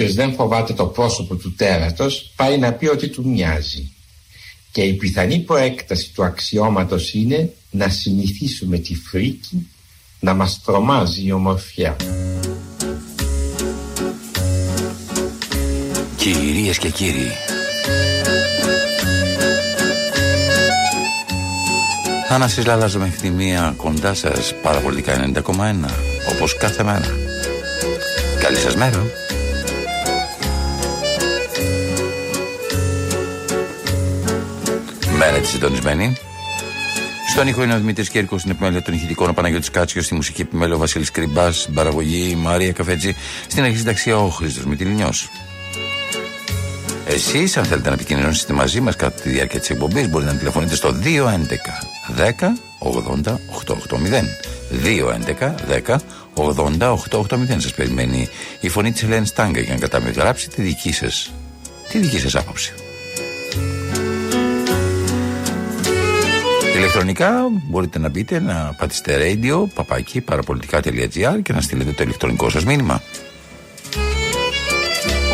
όποιος δεν φοβάται το πρόσωπο του τέρατος πάει να πει ότι του μοιάζει. Και η πιθανή προέκταση του αξιώματος είναι να συνηθίσουμε τη φρίκη να μας τρομάζει η ομορφιά. Κυρίες και κύριοι Θάνασης Λάλλας μέχρι μία κοντά σας παραπολιτικά 90,1 όπως κάθε μέρα. Καλή σας μέρα. Μέρα της συντονισμένη. Στον ήχο είναι ο Δημήτρης Κέρκος, στην επιμέλεια των ηχητικών, ο Παναγιώτης Κάτσιος, στη μουσική επιμέλεια ο Βασίλης Κρυμπάς, στην παραγωγή η Μαρία Καφέτζη, στην αρχή συνταξία ο Χρήστος Μητυλινιός. Εσείς, αν θέλετε να επικοινωνήσετε μαζί μας κατά τη διάρκεια της εκπομπής, μπορείτε να τηλεφωνείτε στο 211 10 80 880. 211 10 80 880. Σας περιμένει η φωνή της Ελένης Τάγκα για να καταμεταγράψει τη δική σας τη δική σας άποψη. Ηλεκτρονικά μπορείτε να μπείτε να πατήσετε radio, παπάκι, παραπολιτικά.gr και να στείλετε το ηλεκτρονικό σας μήνυμα.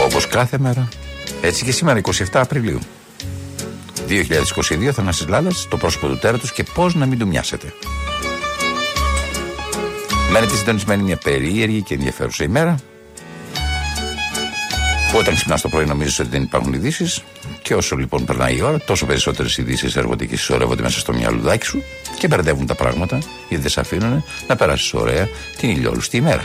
Όπως κάθε μέρα, έτσι και σήμερα 27 Απριλίου. 2022 Θανάσης Λάλλας, το πρόσωπο του τέρατος και πώς να μην του μοιάσετε. Μένετε συντονισμένη μια περίεργη και ενδιαφέρουσα ημέρα. Όταν ξυπνάς το πρωί, νομίζεις ότι δεν υπάρχουν ειδήσεις. Και όσο λοιπόν περνάει η ώρα, τόσο περισσότερες ειδήσεις έρχονται και συσσωρεύονται μέσα στο μυαλουδάκι σου και μπερδεύουν τα πράγματα, γιατί δεν σε αφήνουν να περάσεις ωραία την ηλιόλουστη ημέρα.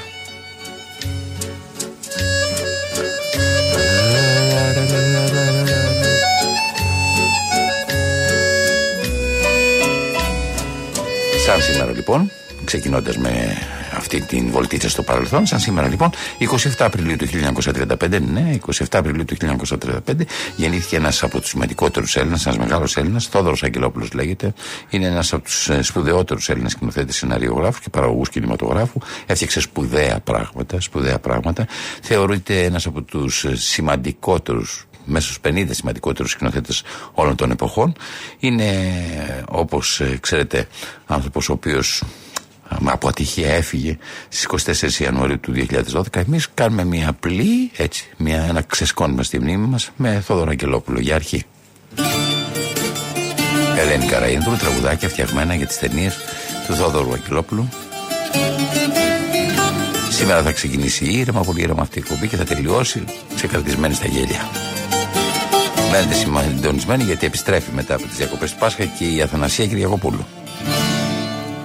Σαν σήμερα λοιπόν, ξεκινώντας με αυτή την βολτίτσα στο παρελθόν, σαν σήμερα λοιπόν, 27 Απριλίου του 1935, ναι, 27 Απριλίου του 1935, γεννήθηκε ένας από τους σημαντικότερους Έλληνες, ένας μεγάλος Έλληνας, Θόδωρος Αγγελόπουλος λέγεται. Είναι ένας από τους ε, σπουδαιότερους Έλληνες σκηνοθέτε σεναριογράφου και παραγωγού κινηματογράφου. Έφτιαξε σπουδαία πράγματα, σπουδαία πράγματα. Θεωρείται ένας από τους ε, σημαντικότερους μέσα στου 50 σημαντικότερους σκηνοθέτες όλων των εποχών. Είναι, ε, όπως ξέρετε, άνθρωπος ο οποίος από ατυχία έφυγε στις 24 Ιανουαρίου του 2012 εμείς κάνουμε μια απλή έτσι, μια, ένα ξεσκόνημα στη μνήμη μας με Θόδωρο Αγγελόπουλο για αρχή Ελένη Καραίνδρου, τραγουδάκια φτιαγμένα για τις ταινίες του Θόδωρου Αγγελόπουλου Σήμερα θα ξεκινήσει ήρεμα, πολύ ήρεμα αυτή η εκπομπή και θα τελειώσει ξεκρατισμένη στα γέλια. Μένετε συντονισμένοι γιατί επιστρέφει μετά από τις διακοπές του Πάσχα και η Αθανασία Κυριακοπούλου.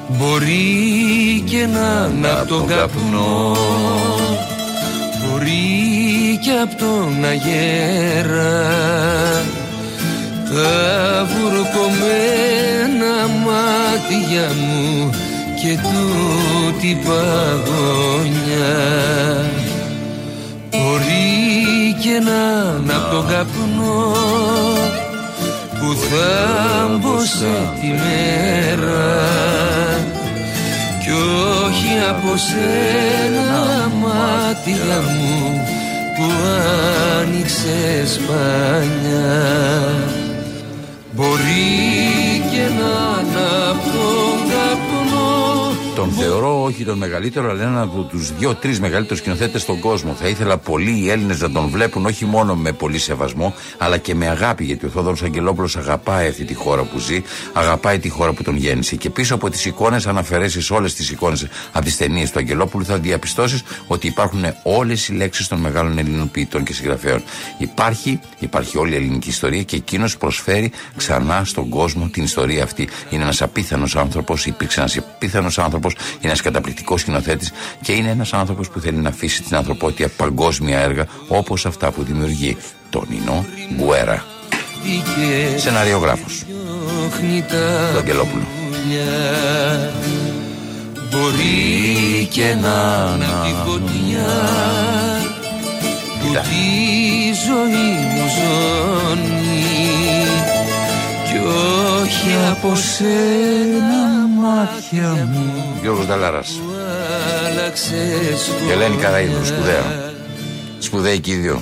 Μπορεί και να είναι από τον καπνό. Μπορεί και από τον αγέρα. Τα βουρκωμένα μάτια μου και τούτη παγωνιά. Μπορεί και να είναι από τον καπνό που θάμπωσε τη μέρα. κι όχι από σένα μάτια μου που άνοιξες σπάνια μπορεί και να αναπτώ τον θεωρώ όχι τον μεγαλύτερο, αλλά έναν από τους δύο-τρεις μεγαλύτερους σκηνοθέτες στον κόσμο. Θα ήθελα πολλοί οι Έλληνες να τον βλέπουν όχι μόνο με πολύ σεβασμό, αλλά και με αγάπη. Γιατί ο Θόδωρος Αγγελόπουλος αγαπάει αυτή τη χώρα που ζει, αγαπάει τη χώρα που τον γέννησε. Και πίσω από τις εικόνες, αν αφαιρέσεις όλες τις εικόνες από τις ταινίες του Αγγελόπουλου, θα διαπιστώσεις ότι υπάρχουν όλες οι λέξεις των μεγάλων Ελλήνων ποιητών και συγγραφέων. Υπάρχει, υπάρχει όλη η ελληνική ιστορία και εκείνος προσφέρει ξανά στον κόσμο την ιστορία αυτή. Είναι ένας απίθανος άνθρωπος, υπήρξε ένας απίθανος άνθρωπος είναι ένας καταπληκτικός σκηνοθέτης και είναι ένας άνθρωπος που θέλει να αφήσει την ανθρωπότητα παγκόσμια έργα όπως αυτά που δημιουργεί τον Ινό Γκουέρα. Σεναριογράφος. Το Αγγελόπουλο. Μπορεί και να είναι φωτιά που τη ζωή μου ζώνει κι όχι από σένα μάτια μου. Γιώργος Νταλάρας. Και Ελένη Καραίδου, σπουδαία. Σπουδαίοι και οι δύο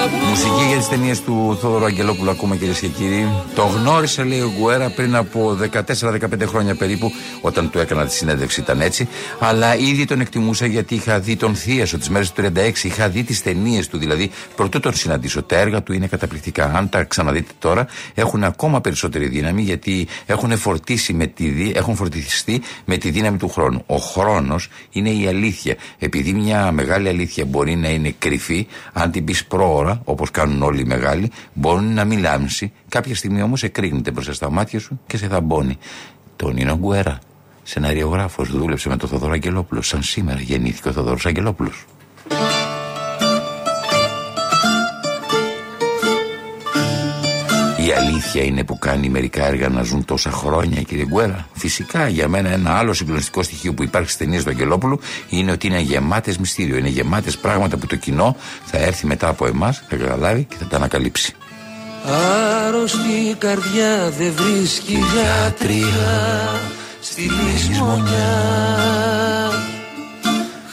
Πήγαιναν από τον καπνό Μουσική για τις ταινίες του Θόδωρου Αγγελόπουλου ακούμε κυρίες και κύριοι. Το γνώρισε, λέει ο Γκουέρα, πριν από 14-15 χρόνια περίπου, όταν του έκανα τη συνέντευξη, ήταν έτσι. Αλλά ήδη τον εκτιμούσα γιατί είχα δει τον Θίασο τι μέρε του 36, είχα δει τις ταινίες του δηλαδή. Πρωτού τον συναντήσω. Τα έργα του είναι καταπληκτικά. Αν τα ξαναδείτε τώρα, έχουν ακόμα περισσότερη δύναμη γιατί έχουν, φορτίσει με τη, έχουν φορτιστεί με τη δύναμη του χρόνου. Ο χρόνος είναι η αλήθεια. Επειδή μια μεγάλη αλήθεια μπορεί να είναι κρυφή, αν την πεις πρόωρα, όπως κάνουν όλοι οι μεγάλοι, μπορεί να μην λάμψει. Κάποια στιγμή όμως εκρήγνεται μπροστά στα μάτια σου και σε θαμπώνει. Τον Νίνο Γκουέρα, σεναριογράφος, δούλεψε με τον Θοδωρό Αγγελόπουλο. Σαν σήμερα γεννήθηκε ο Θοδωρός Αγγελόπουλος. Η αλήθεια είναι που κάνει μερικά έργα να ζουν τόσα χρόνια, κύριε Γκουέρα. Φυσικά, για μένα ένα άλλο συγκλονιστικό στοιχείο που υπάρχει στι ταινίε του Αγγελόπουλου είναι ότι είναι γεμάτες μυστήριο. Είναι γεμάτες πράγματα που το κοινό θα έρθει μετά από εμάς, θα καταλάβει και θα τα ανακαλύψει. Άρρωστη καρδιά δεν βρίσκει γιατρία στη λησμονιά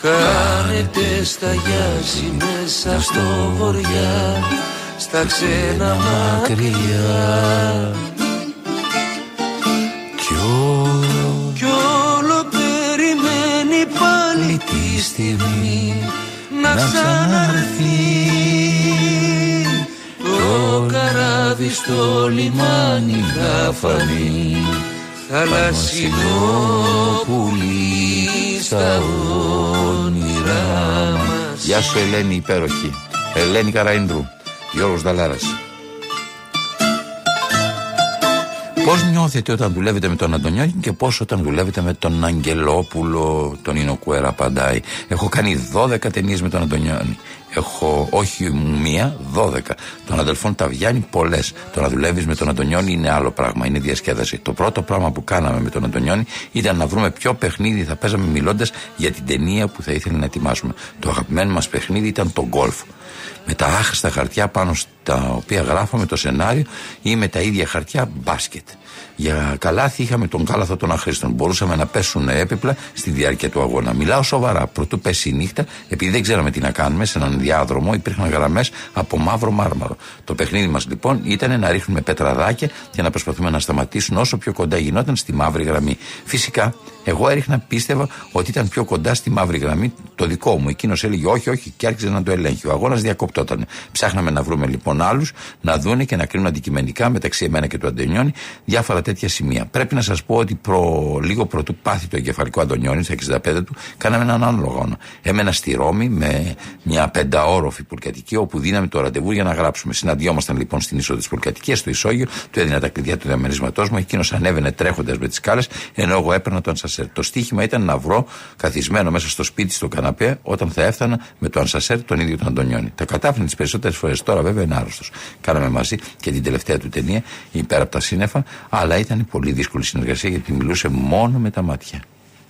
Χάνεται στα γιάζι μέσα στο βοριά στα ξένα μακριά. Κι, ό, κι όλο περιμένει πάλι τη στιγμή να ξαναρθεί. το καράβι στο λιμάνι θα φανεί. Θαλασσινό πουλί στα όνειρά μας Γεια σου Ελένη υπέροχη. Ελένη Καραίνδρου. Γιώργος Δαλάρας. Πώς νιώθετε όταν δουλεύετε με τον Αντωνιάκη και πώς όταν δουλεύετε με τον Αγγελόπουλο, τον Ινοκουέρα Παντάη; Έχω κάνει 12 ταινίες με τον Αντωνιάκη. Έχω όχι μία, 12. Των αδελφών Ταβιάννη πολλές. Το να δουλεύεις με τον Αντωνιόνι είναι άλλο πράγμα, είναι διασκέδαση. Το πρώτο πράγμα που κάναμε με τον Αντωνιόνι ήταν να βρούμε ποιο παιχνίδι θα παίζαμε μιλώντας για την ταινία που θα ήθελε να ετοιμάσουμε. Το αγαπημένο μας παιχνίδι ήταν το γκολφ με τα άχρηστα χαρτιά πάνω στα οποία γράφαμε το σενάριο ή με τα ίδια χαρτιά μπάσκετ. Για καλάθι είχαμε τον κάλαθο των αχρήστων. Μπορούσαμε να πέσουν έπιπλα στη διάρκεια του αγώνα. Μιλάω σοβαρά. Πρωτού πέσει η νύχτα, επειδή δεν ξέραμε τι να κάνουμε, σε έναν διάδρομο υπήρχαν γραμμές από μαύρο μάρμαρο. Το παιχνίδι μας λοιπόν ήταν να ρίχνουμε πετραδάκια και να προσπαθούμε να σταματήσουν όσο πιο κοντά γινόταν στη μαύρη γραμμή. Φυσικά, εγώ έριχνα, πίστευα ότι ήταν πιο κοντά στη μαύρη γραμμή το δικό μου. Εκείνος έλεγε όχι, όχι και άρχιζε να το ελέγχει. Ο αγώνας διακοπτόταν. Ψάχναμε να βρούμε λοιπόν άλλους να δούνε και να κρίνουν αντικειμενικά μεταξύ εμένα και του Αντωνιόνι διάφορα τέτοια σημεία. Πρέπει να σας πω ότι προ, λίγο πρωτού πάθει το εγκεφαλικό Αντωνιόνι στα 65 του, κάναμε έναν άλλο αγώνα. Έμενα στη Ρώμη με μια πενταόροφη πουλκατική όπου δίναμε το ραντεβού για να γράψουμε. Συναντιόμασταν λοιπόν στην είσοδο της πουλκατική, στο ισόγειο, του έδινα τα κλειδιά του διαμερίσματός μου, εκείνος ανέβαινε τρέχοντας με τις κάλε, ενώ εγώ έπαιρνα το ανσασέρ. Το στίχημα ήταν να βρω καθισμένο μέσα στο σπίτι στο καναπέ όταν θα έφτανα με το ανσασέρ τον ίδιο τον Αντωνιόνι. Τα κατάφερε τις περισσότερες φορές. Τώρα βέβαια είναι άρρωστος. Κάναμε μαζί και την τελευταία του ταινία, υπέρα από τα σύννεφα, αλλά ήταν πολύ δύσκολη συνεργασία γιατί μιλούσε μόνο με τα μάτια.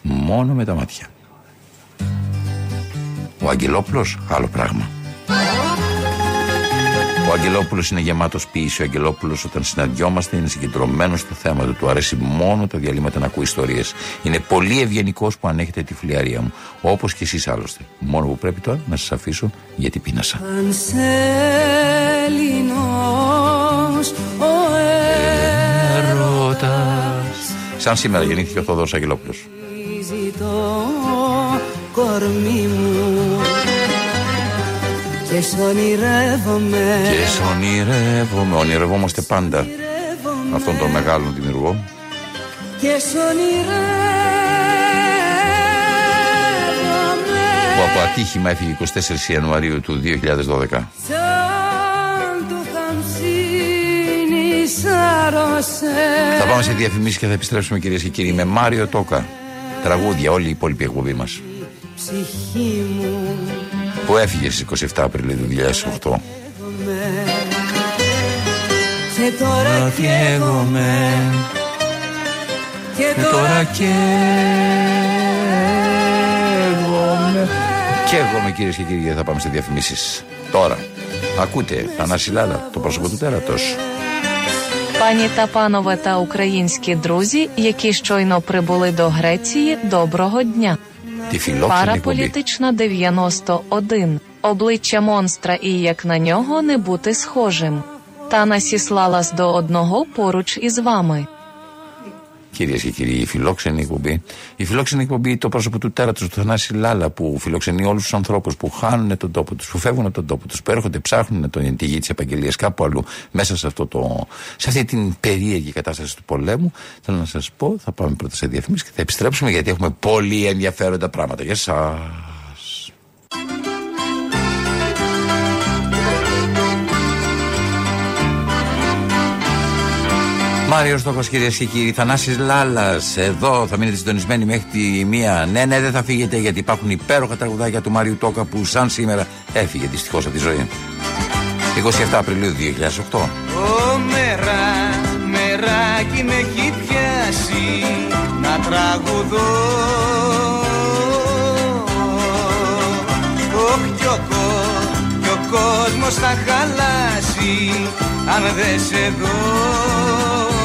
Μόνο με τα μάτια. Ο Αγγελόπουλος, άλλο πράγμα. Ο Αγγελόπουλος είναι γεμάτος ποιήση. Ο Αγγελόπουλος, όταν συναντιόμαστε, είναι συγκεντρωμένος στο θέμα του. Του αρέσει μόνο τα διαλύματα να ακούει ιστορίες. Είναι πολύ ευγενικός που ανέχεται τη φλιαρία μου. Όπως και εσείς άλλωστε. Μόνο που πρέπει τώρα να σας αφήσω γιατί πείνασα. ο έρωτας Σαν σήμερα γεννήθηκε ο Θόδωρος Αγγελόπουλος. το κορμί μου και σ' ονειρεύομαι Και σ' ονειρεύομαι, ονειρευόμαστε πάντα ονειρεύομαι, αυτόν τον μεγάλο δημιουργό. και σ' ονειρεύομαι που από ατύχημα έφυγε 24 Ιανουαρίου του 2012. σαν του χαμσίνη σάρωσε Θα πάμε σε διαφημίσεις και θα επιστρέψουμε κυρίες και κύριοι με Μάριο Τόκα. Τραγούδια, όλη η υπόλοιπη εκπομπή μας. ψυχή μου Που έφυγε στις 27 Απριλίου του 2008. και τώρα καίγομαι και τώρα Καίγομαι. Καίγομαι κυρίες και κύριοι, θα πάμε σε διαφημίσεις. Τώρα, ακούτε, Ανασυλάλα, το πρόσωπο του τέρατος. Пані та панове та українські друзі, які щойно прибули до Греції, доброго дня. Параполітична 91. обличчя монстра і як на нього не бути схожим. Та насіслалась до одного поруч із вами. Κυρίες και κύριοι, η φιλόξενη εκπομπή. Η φιλόξενη εκπομπή, το πρόσωπο του τέρατος του Θανάση Λάλα, που φιλοξενεί όλους τους ανθρώπους που χάνουν τον τόπο τους, που φεύγουν από τον τόπο τους, που έρχονται, ψάχνουν τον, τη γη της επαγγελίας κάπου αλλού, μέσα σε, αυτό το, σε αυτή την περίεργη κατάσταση του πολέμου. Θέλω να σας πω, θα πάμε πρώτα σε διαφημίσεις και θα επιστρέψουμε γιατί έχουμε πολύ ενδιαφέροντα πράγματα για εσά. Μάριος Στόχος, κυρίες και κύριοι, Θανάσης Λάλας. Εδώ θα μείνετε συντονισμένοι μέχρι τη μία. Ναι, ναι, δεν θα φύγετε γιατί υπάρχουν υπέροχα τραγουδάκια του Μάριου Τόκα που σαν σήμερα έφυγε δυστυχώς από τη ζωή. 27 Απριλίου 2008. Ω μερά, μεράκι με έχει πιάσει να τραγουδώ Ωχ κι ο, κι ο κόσμος θα χαλάσει αν δεν σε δω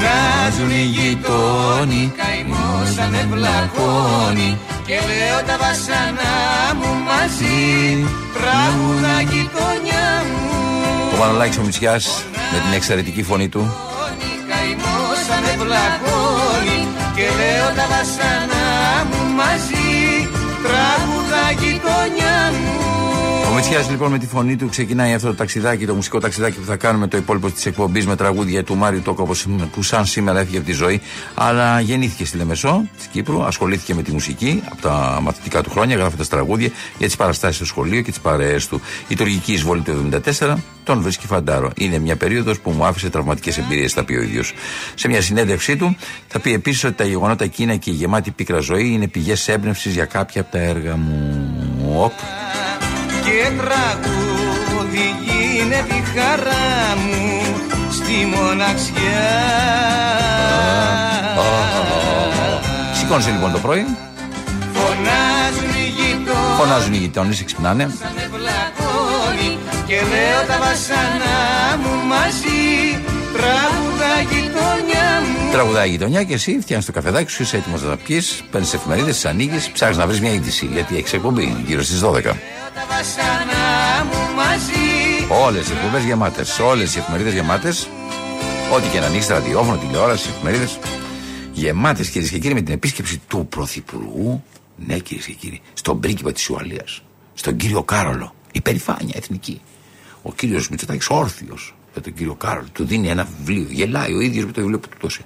Φωνάζουν οι γειτόνι Καημός ανεβλακώνει Και λέω τα βασανά μου μαζί Τραγούδα γειτονιά μου. Ο Μανολάκης ο Μητσιάς με την εξαιρετική φωνή του. Καημός ανεβλακώνει Και λέω τα βασανά μου μαζί Τραγούδα γειτονιά μου Ο Μητσιάς λοιπόν με τη φωνή του ξεκινάει αυτό το ταξιδάκι, το μουσικό ταξιδάκι που θα κάνουμε το υπόλοιπο της εκπομπής με τραγούδια του Μάριου Τόκο όπως, που σαν σήμερα έφυγε από τη ζωή. Αλλά γεννήθηκε στη Λεμεσό της Κύπρου, ασχολήθηκε με τη μουσική από τα μαθητικά του χρόνια, γράφοντας τραγούδια για τις παραστάσεις στο σχολείο και τις παρέες του. Η τουρκική εισβολή του 1974 τον βρίσκει φαντάρο. Είναι μια περίοδος που μου άφησε τραυματικές εμπειρίες, θα πει ο ίδιος. Σε μια συνέντευξή του θα πει επίσης ότι τα γεγονότα εκείνα και η γεμάτη πίκρα ζωή είναι πηγές έμπνευσης για κάποια από τα έργα μου. Οπ. Και τραγούδι γίνεται η χαρά μου στη μοναξιά. Σηκώνεσαι λοιπόν το πρωί, Φωνάζουν οι γειτόνι, φωνάζουν οι γειτόνε, ξυπνάνε. σαν ευλακώνει και λέω τα βασανά μου μαζί τραγούδα γειτονιά μου. Τραγουδάει η γειτονιά και εσύ φτιάχνεις το καφεδάκι σου, είσαι έτοιμος να τα πιεις, παίρνεις εφημερίδες, τις ανοίγεις, ψάχνεις να βρεις μια είδηση γιατί έχεις εκπομπή γύρω στις 12. Λέω τα βασανά μου μαζί Όλες οι εκπομπές γεμάτες, όλες οι εφημερίδες γεμάτες. Ό,τι και να ανοίξεις, ραδιόφωνο, τηλεόραση, εφημερίδες. Γεμάτες κυρίες και κύριοι με την επίσκεψη του Πρωθυπουργού, ναι κυρίες και κύριοι, στον πρίγκιπα της Ουαλίας, στον κύριο Κάρολο. Υπερηφάνεια εθνική. Ο κύριος Μητσοτάκης όρθιος με τον κύριο Κάρολο. Του δίνει ένα βιβλίο. Γελάει ο ίδιος με το βιβλίο που του δώσει.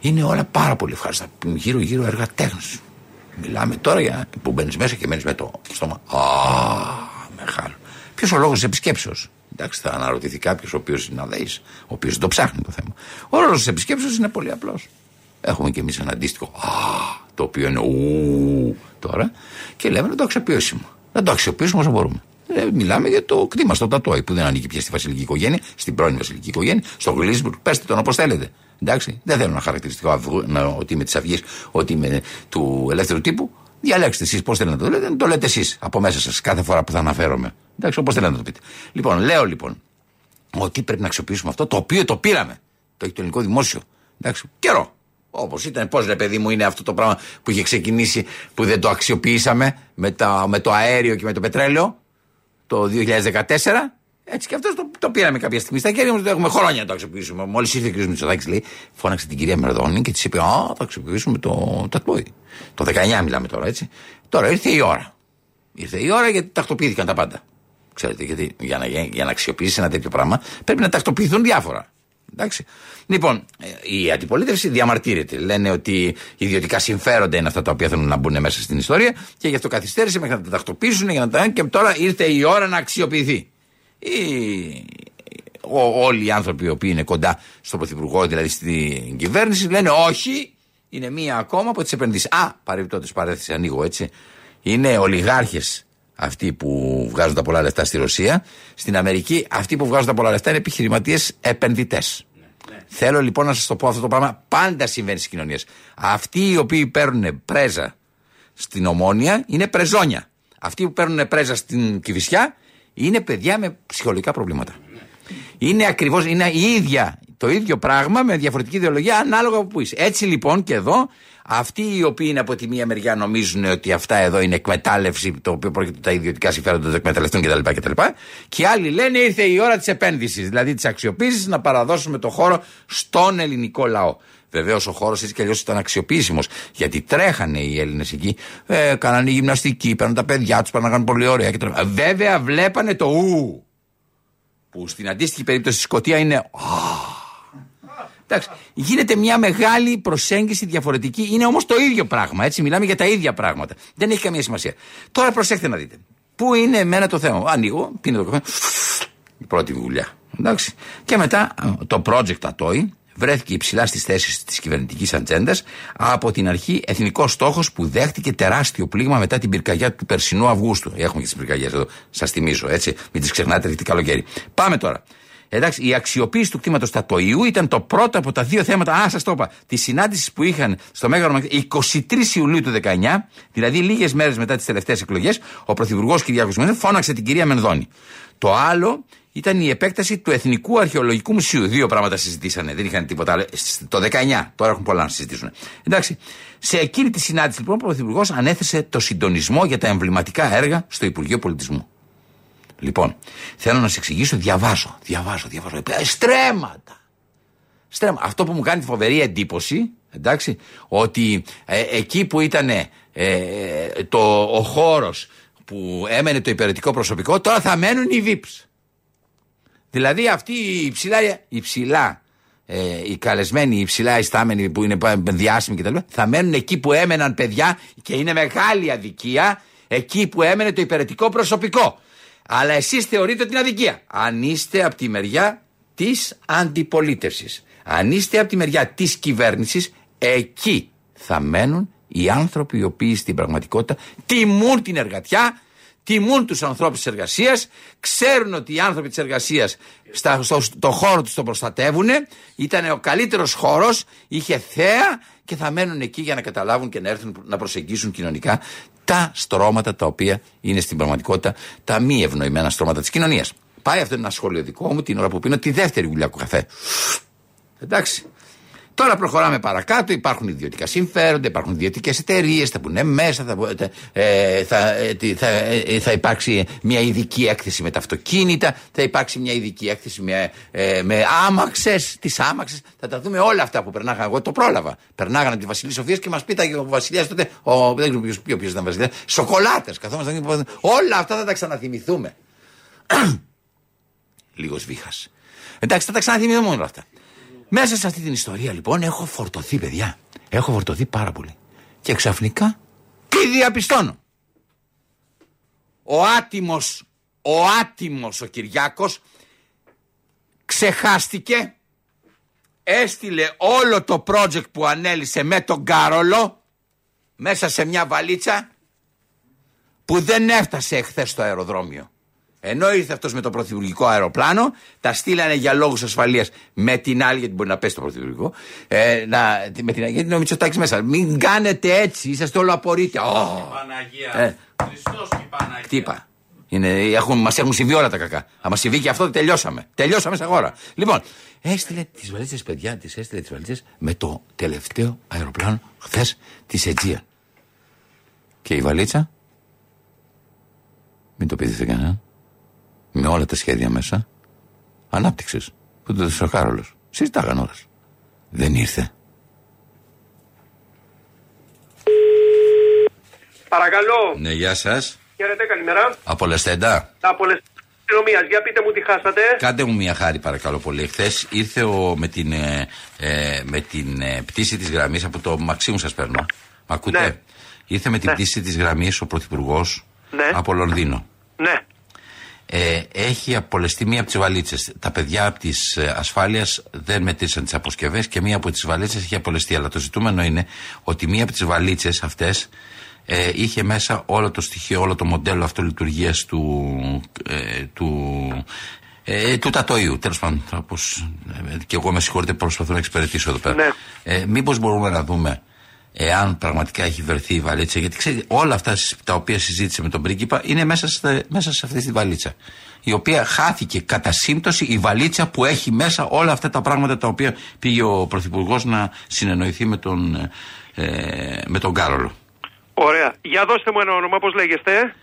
Είναι όλα πάρα πολύ ευχάριστα. Γύρω-γύρω έργα τέχνης. Μιλάμε τώρα για που μπαίνεις μέσα και μένεις με το στόμα. Α, μεγάλο. Ποιος ο λόγος της επισκέψεως; Εντάξει, θα αναρωτηθεί κάποιος ο οποίος είναι αδέης, ο οποίος το ψάχνει το θέμα. Ο λόγο της επισκέψεως είναι πολύ απλός. Έχουμε κι εμείς ένα αντίστοιχο Α, το οποίο είναι ου τώρα και λέμε να το αξιοποιήσουμε. Να το αξιοποιήσουμε όσο μπορούμε. Ε, μιλάμε για το κτήμα στο Τατόι που δεν ανήκει πια στη βασιλική οικογένεια, στην πρώην βασιλική οικογένεια, στο Γλίσμπουργκ. Πέστε τον όπως θέλετε. Εντάξει, δεν θέλω ένα χαρακτηριστικό αυγού, να, ότι είμαι της Αυγής, ότι είμαι του ελεύθερου τύπου. Διαλέξτε εσείς πώς θέλετε να το λέτε, να το λέτε εσείς από μέσα σας κάθε φορά που θα αναφέρομαι. Εντάξει, όπως θέλετε να το πείτε. Λοιπόν, λέω λοιπόν ότι πρέπει να αξιοποιήσουμε αυτό το οποίο το πήραμε. Το έχει το ελληνικό δημόσιο. Εντάξει, καιρό. Όπως ήταν, πώς ρε παιδί μου, είναι αυτό το πράγμα που είχε ξεκινήσει, που δεν το αξιοποιήσαμε με, τα, με το αέριο και με το πετρέλαιο το 2014. Έτσι και αυτός το, το πήραμε κάποια στιγμή στα χέρια μας. Το έχουμε χρόνια να το αξιοποιήσουμε. Μόλις ήρθε ο κ. Μητσοτάκης, λέει, φώναξε την κυρία Μερδόνη και της είπε: Α, θα αξιοποιήσουμε το τατμόι. Το 19 μιλάμε τώρα, έτσι. Τώρα ήρθε η ώρα. Ήρθε η ώρα γιατί τακτοποιήθηκαν τα πάντα. Ξέρετε, γιατί για να, για να αξιοποιήσει ένα τέτοιο πράγμα πρέπει να τακτοποιηθούν διάφορα. Εντάξει. Λοιπόν, ε, η αντιπολίτευση διαμαρτύρεται. Λένε ότι ιδιωτικά συμφέροντα είναι αυτά τα οποία θέλουν να μπουν μέσα στην ιστορία και γι' αυτό καθυστέρησε μέχρι να τα τακτοποιήσουν για να τα και τώρα ήρθε η ώρα να αξιοποιηθεί. Οι, ο, όλοι οι άνθρωποι οι οποίοι είναι κοντά στον Πρωθυπουργό, δηλαδή στην κυβέρνηση, λένε όχι, είναι μία ακόμα από τις επενδύσεις. Α, παρεμπιπτόντως παρέθεση, ανοίγω έτσι. Είναι ολιγάρχες αυτοί που βγάζουν τα πολλά λεφτά στη Ρωσία. Στην Αμερική, αυτοί που βγάζουν τα πολλά λεφτά είναι επιχειρηματίες επενδυτές. Θέλω λοιπόν να σας το πω αυτό το πράγμα. Πάντα συμβαίνει στις κοινωνίες. Αυτοί οι οποίοι παίρνουν πρέζα στην ομόνια είναι πρεζόνια. Αυτοί που παίρνουν πρέζα στην Κυφυσιά είναι παιδιά με ψυχολογικά προβλήματα. Είναι ακριβώς, είναι η ίδια, Το ίδιο πράγμα με διαφορετική ιδεολογία ανάλογα από που είσαι. Έτσι λοιπόν και εδώ αυτοί οι οποίοι είναι από τη μία μεριά νομίζουν ότι αυτά εδώ είναι εκμετάλλευση, το οποίο πρόκειται τα ιδιωτικά συμφέροντα του εκμεταλλευτούν κτλ. κτλ. Και οι άλλοι λένε ήρθε η ώρα της επένδυσης, δηλαδή της αξιοποίησης, να παραδώσουμε το χώρο στον ελληνικό λαό. Βεβαίως ο χώρος έτσι κι αλλιώς ήταν αξιοποιήσιμος. Γιατί τρέχανε οι Έλληνες εκεί, ε, κάνανε γυμναστική, παίρνουν τα παιδιά τους, κάνουν πολύ ωραία κτλ. Βέβαια βλέπανε το ου. Που στην αντίστοιχη περίπτωση στη Σκωτία είναι. Εντάξει, γίνεται μια μεγάλη προσέγγιση διαφορετική. Είναι όμως το ίδιο πράγμα. Έτσι, μιλάμε για τα ίδια πράγματα. Δεν έχει καμία σημασία. Τώρα προσέξτε να δείτε. Πού είναι εμένα το θέμα. Ανοίγω, πίνω το καφέ. Η πρώτη δουλειά. Εντάξει. Και μετά το project Ατόι βρέθηκε υψηλά στις θέσεις της κυβερνητικής ατζέντας από την αρχή εθνικός στόχος που δέχτηκε τεράστιο πλήγμα μετά την πυρκαγιά του περσινού Αυγούστου. Έχουμε και τις πυρκαγιές εδώ, σας θυμίζω έτσι, μην τις ξεχνάτε, έχετε καλοκαίρι. Πάμε τώρα. Εντάξει, η αξιοποίηση του κτήματος Τατοϊού ήταν το πρώτο από τα δύο θέματα. Α, σας το είπα. Τη συνάντηση που είχαν στο Μέγαρο 23 Ιουλίου του 19, δηλαδή λίγες μέρες μετά τις τελευταίες εκλογές, ο Πρωθυπουργός Κυριάκος Μενδώνη φώναξε την κυρία Μενδώνη. Το άλλο ήταν η επέκταση του Εθνικού Αρχαιολογικού Μουσείου. Δύο πράγματα συζητήσανε, δεν είχαν τίποτα άλλο. Το 19, τώρα έχουν πολλά να συζητήσουν. Εντάξει. Σε εκείνη τη συνάντηση, λοιπόν, ο Πρωθυπουργός ανέθεσε το συντονισμό για τα εμβληματικά έργα στο Υπουργείο Πολιτισμού. Λοιπόν, θέλω να σα εξηγήσω, διαβάζω, διαβάζω, διαβάζω. Ε, στρέμματα. Στρέμα. Αυτό που μου κάνει φοβερή εντύπωση, εντάξει, ότι ε, εκεί που ήταν ε, το, ο χώρος που έμενε το υπηρετικό προσωπικό, τώρα θα μένουν οι VIPs. Δηλαδή αυτοί οι ψηλά, οι ψηλά ε, οι καλεσμένοι, οι ψηλά ιστάμενοι που είναι διάσημοι κτλ. θα μένουν εκεί που έμεναν παιδιά και είναι μεγάλη αδικία εκεί που έμενε το υπηρετικό προσωπικό. Αλλά εσείς θεωρείτε ότι είναι αδικία. Αν είστε από τη μεριά της αντιπολίτευσης, αν είστε από τη μεριά της κυβέρνησης, εκεί θα μένουν οι άνθρωποι οι οποίοι στην πραγματικότητα τιμούν την εργατιά, τιμούν τους ανθρώπους της εργασίας, ξέρουν ότι οι άνθρωποι της εργασίας στο, στο χώρο τους τον προστατεύουν, ήταν ο καλύτερος χώρος, είχε θέα και θα μένουν εκεί για να καταλάβουν και να έρθουν να προσεγγίσουν κοινωνικά τα στρώματα τα οποία είναι στην πραγματικότητα τα μη ευνοημένα στρώματα της κοινωνίας. Πάει αυτό ένα σχόλιο δικό μου την ώρα που πίνω τη δεύτερη γουλιά καφέ. Εντάξει. Τώρα προχωράμε παρακάτω, υπάρχουν ιδιωτικά συμφέροντα, υπάρχουν ιδιωτικές εταιρείες, θα πούνε μέσα, θα, ε, θα, ε, θα, ε, θα, υπάρξει μια ειδική έκθεση με τα αυτοκίνητα, θα υπάρξει μια ειδική έκθεση με, ε, με άμαξες, τις άμαξες. Θα τα δούμε όλα αυτά που περνάγανε. Εγώ το πρόλαβα. Περνάγανε από τη Βασιλής Σοφίας και μας πίταγε ο Βασιλιάς τότε, ο, δεν ξέρω ποιο ήταν Βασιλιάς, σοκολάτες. Καθόμασταν. Όλα αυτά θα τα ξαναθυμηθούμε. Λίγος βήχας. Εντάξει, θα τα ξαναθυμηθούμε όλα αυτά. Μέσα σε αυτή την ιστορία λοιπόν έχω φορτωθεί παιδιά. Έχω φορτωθεί πάρα πολύ. Και ξαφνικά τι διαπιστώνω; Ο άτιμος, ο άτιμος ο Κυριάκος ξεχάστηκε έστειλε όλο το project που ανέλησε με τον Κάρολο μέσα σε μια βαλίτσα που δεν έφτασε εχθές στο αεροδρόμιο. Ενώ ήρθε αυτός με το πρωθυπουργικό αεροπλάνο, τα στείλανε για λόγους ασφαλείας με την άλλη, γιατί μπορεί να πέσει το πρωθυπουργικό. Ε, να, με την, γιατί είναι ο Μητσοτάκης μέσα. Μην κάνετε έτσι, είσαστε όλο απορρίτια. Oh. Παναγία. Ε. Χριστός και Παναγία. Χτύπα. Είναι, έχουν, μας έχουν συμβεί όλα τα κακά. Αν μας συμβεί και αυτό, τελειώσαμε. Τελειώσαμε σε χώρα. Λοιπόν, έστειλε τις βαλίτσες, παιδιά, τις έστειλε τις βαλίτσες με το τελευταίο αεροπλάνο χθες της Αιτζία. Και η βαλίτσα. Μην το πείτε σε κανέναν με όλα τα σχέδια μέσα ανάπτυξης που το ο Κάρολο. Συζητάγαν όλες. Δεν ήρθε. Παρακαλώ. Ναι, γεια σας. Χαίρετε, καλημέρα. Απολεσθέντα. Τα απολεσθέντα. Για πείτε μου τι χάσατε. Κάντε μου μια χάρη παρακαλώ πολύ. Χθες ήρθε ο, με την, ε, ε με την ε, πτήση της γραμμής από το Μαξίμου σας παίρνω. Μ' ακούτε; Ναι. Ήρθε με την ναι. πτήση της γραμμής ο Πρωθυπουργός ναι. από Λονδίνο. Ναι ε, έχει απολεστεί μία από τις βαλίτσες. Τα παιδιά από τη ε, ασφάλειας δεν μετρήσαν τις αποσκευές και μία από τις βαλίτσες έχει απολεστεί. Αλλά το ζητούμενο είναι ότι μία από τις βαλίτσες αυτές ε, είχε μέσα όλο το στοιχείο, όλο το μοντέλο αυτολειτουργίας του, ε, του, ε, του Τατόιου. Τέλος πάντων, όπως, ε, και εγώ με συγχωρείτε, προσπαθώ να εξυπηρετήσω εδώ πέρα. Ναι. Ε, Μήπως μπορούμε να δούμε εάν πραγματικά έχει βρεθεί η βαλίτσα. Γιατί ξέρετε, όλα αυτά τα οποία συζήτησε με τον πρίγκιπα είναι μέσα, σε, μέσα σε αυτή τη βαλίτσα. Η οποία χάθηκε κατά σύμπτωση η βαλίτσα που έχει μέσα όλα αυτά τα πράγματα τα οποία πήγε ο Πρωθυπουργός να συνεννοηθεί με τον, ε, με τον Κάρολο. Ωραία. Για δώστε μου ένα όνομα, πώς λέγεστε;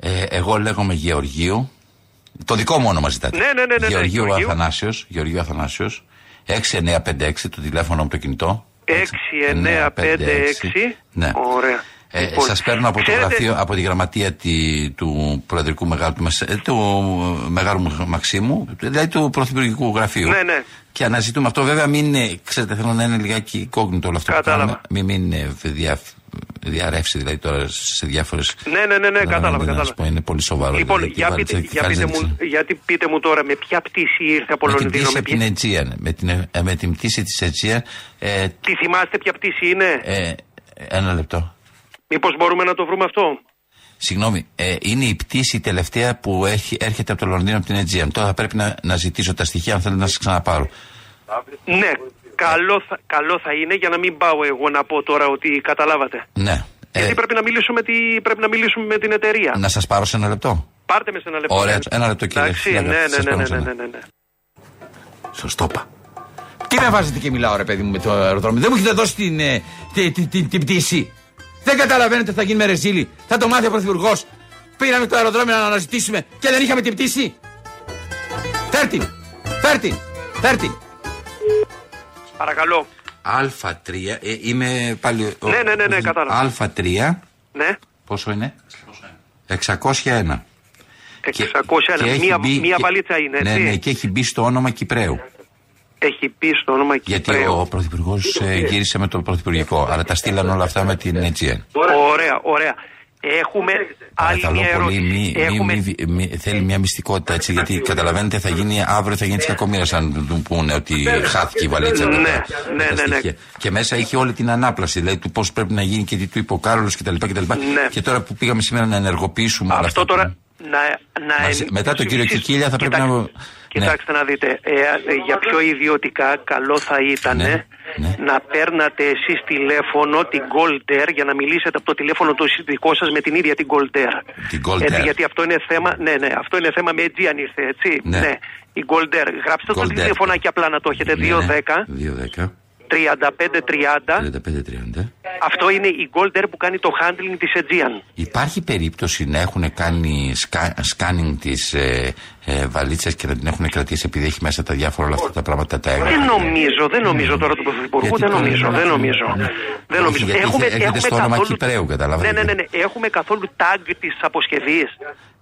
Ε, εγώ λέγομαι Γεωργίου. Το δικό μου όνομα ζητάτε. Ναι, ναι, ναι, ναι, ναι, Γεωργίου Γεωργίου. Αθανάσιος. Γεωργίου Αθανάσιος. 6956 το τηλέφωνο μου το κινητό. 6956. Ναι. Ωραία. Ε, Λοιπόν, Σας παίρνω από το ξέρετε- γραφείο, από τη γραμματεία τη, του Προεδρικού Μεγάλου του, Μεσ- ε, του Μεγάλου Μαχ- Μαξίμου, δηλαδή του Πρωθυπουργικού Γραφείου. Ναι, ναι. Και αναζητούμε αυτό. Βέβαια, μην είναι, ξέρετε, θέλω να είναι λιγάκι κόκκινο όλο αυτό Κατάλαβα. που κάνουμε. Μην, μην ε, δια, διαρρεύσει δηλαδή τώρα σε διάφορες. Ναι, ναι, ναι, ναι, κατάλαβα, κατάλαβα. είναι πολύ σοβαρό. Λοιπόν, δηλαδή, για τη πείτε, βαλίτσα για, και πείτε κάνεις μου, έτσι. γιατί πείτε μου τώρα με ποια πτήση ήρθε από Με την Λονδίνο. πτήση Με από την ποια... Αιτζία, με την, ε, με την πτήση της Αιτζία. Ε, Τι θυμάστε ποια πτήση είναι; ε, ένα λεπτό. Μήπως μπορούμε να το βρούμε αυτό; Συγγνώμη, ε, είναι η πτήση η τελευταία που έχει, έρχεται από το Λονδίνο από την Αιτζία. Τώρα θα πρέπει να, να ζητήσω τα στοιχεία αν θέλετε να σας ξαναπάρω. Ναι, καλό θα, καλό θα είναι για να μην πάω εγώ να πω τώρα ότι καταλάβατε. Ναι. Ε, Γιατί πρέπει να, μιλήσουμε, τι, πρέπει να μιλήσουμε με την εταιρεία. να σας πάρω σε ένα λεπτό. Πάρτε με σε ένα λεπτό. Ωραία, ένα λεπτό, κύριε. Εντάξει, ναι, Φλέγα, ναι, σας ναι, παίρνω ναι, σε ναι, ένα. ναι, ναι, ναι. Σωστό πα. Τι με βάζετε και μιλάω, ρε παιδί μου, με το αεροδρόμιο; Δεν μου έχετε δώσει την, ε, την, την, την, την πτήση. Δεν καταλαβαίνετε ότι θα γίνει με ρεζίλη. Θα το μάθει ο Πρωθυπουργός. Πήραμε το αεροδρόμιο να αναζητήσουμε και δεν είχαμε την πτήση. Φέρ την. Φέρ την. Φέρ την. Παρακαλώ. Α3, ε, είμαι πάλι. ο- Ναι, ναι, ναι, ναι, κατάλαβα. Α3, Ναι, πόσο είναι; 601. 601. έχει Μία, μπει μία και- βαλίτσα είναι, Ναι, έτσι. ναι, και έχει μπει στο όνομα Κυπρέου. Έχει πει στο όνομα Γιατί Κυπρέου. ο Πρωθυπουργό γύρισε με το Πρωθυπουργικό. Αλλά τα στείλαν όλα αυτά με την Aegean. Ωραία, ωραία. Έχουμε άλλη Παρακαλώ μια πολύ, ερώτηση. μη, μη, Έχουμε... μη, μη- θέλει μια μυστικότητα έτσι. Γιατί καταλαβαίνετε, θα γίνει αύριο θα γίνει τη κακομοίρα αν του πούνε ότι χάθηκε η βαλίτσα. Ναι, με τα- ναι, με τα ναι, ναι. στοιχεία. Και μέσα είχε όλη την ανάπλαση, δηλαδή του πώς πρέπει να γίνει και τι του είπε ο Κάρολος κτλ. κτλ. Ναι. Και τώρα που πήγαμε σήμερα να ενεργοποιήσουμε όλα Αυτό αυτά. τώρα που- να, να Μαζί- εν- μετά τον κύριο εσείς- Κικίλια θα πρέπει κοιτάξτε, να- Ναι. Κοιτάξτε να δείτε, ε, ε, για πιο ιδιωτικά καλό θα ήταν Ναι, ναι. να παίρνατε εσείς τηλέφωνο την Gold Air για να μιλήσετε από το τηλέφωνο το δικό σας με την ίδια την Gold Air. Την Gold Έτσι, Air. γιατί αυτό είναι θέμα, ναι, ναι, αυτό είναι θέμα με Aegean ήρθε, έτσι. Ναι. Η Gold Air. Γράψτε το Gold Air. τηλεφωνάκι απλά να το έχετε. 210 210 3530. 3530. Αυτό είναι η Gold Air που κάνει το handling της Aegean. Υπάρχει περίπτωση να έχουν κάνει σκα, σκάνινγκ της ε, ε, βαλίτσας και να την έχουν κρατήσει επειδή έχει μέσα τα διάφορα όλα αυτά τα πράγματα τα έγγραφα; Δεν νομίζω, δεν νομίζω τώρα του Πρωθυπουργού, Γιατί δεν τώρα νομίζω, δεν δεν έχουμε- νομίζω. Ναι. Δεν Όχι, νομίζω. γιατί έρχεται στο όνομα Κυπρέου, καταλάβατε. Ναι, ναι, ναι, ναι. Έχουμε καθόλου tag της αποσκευής.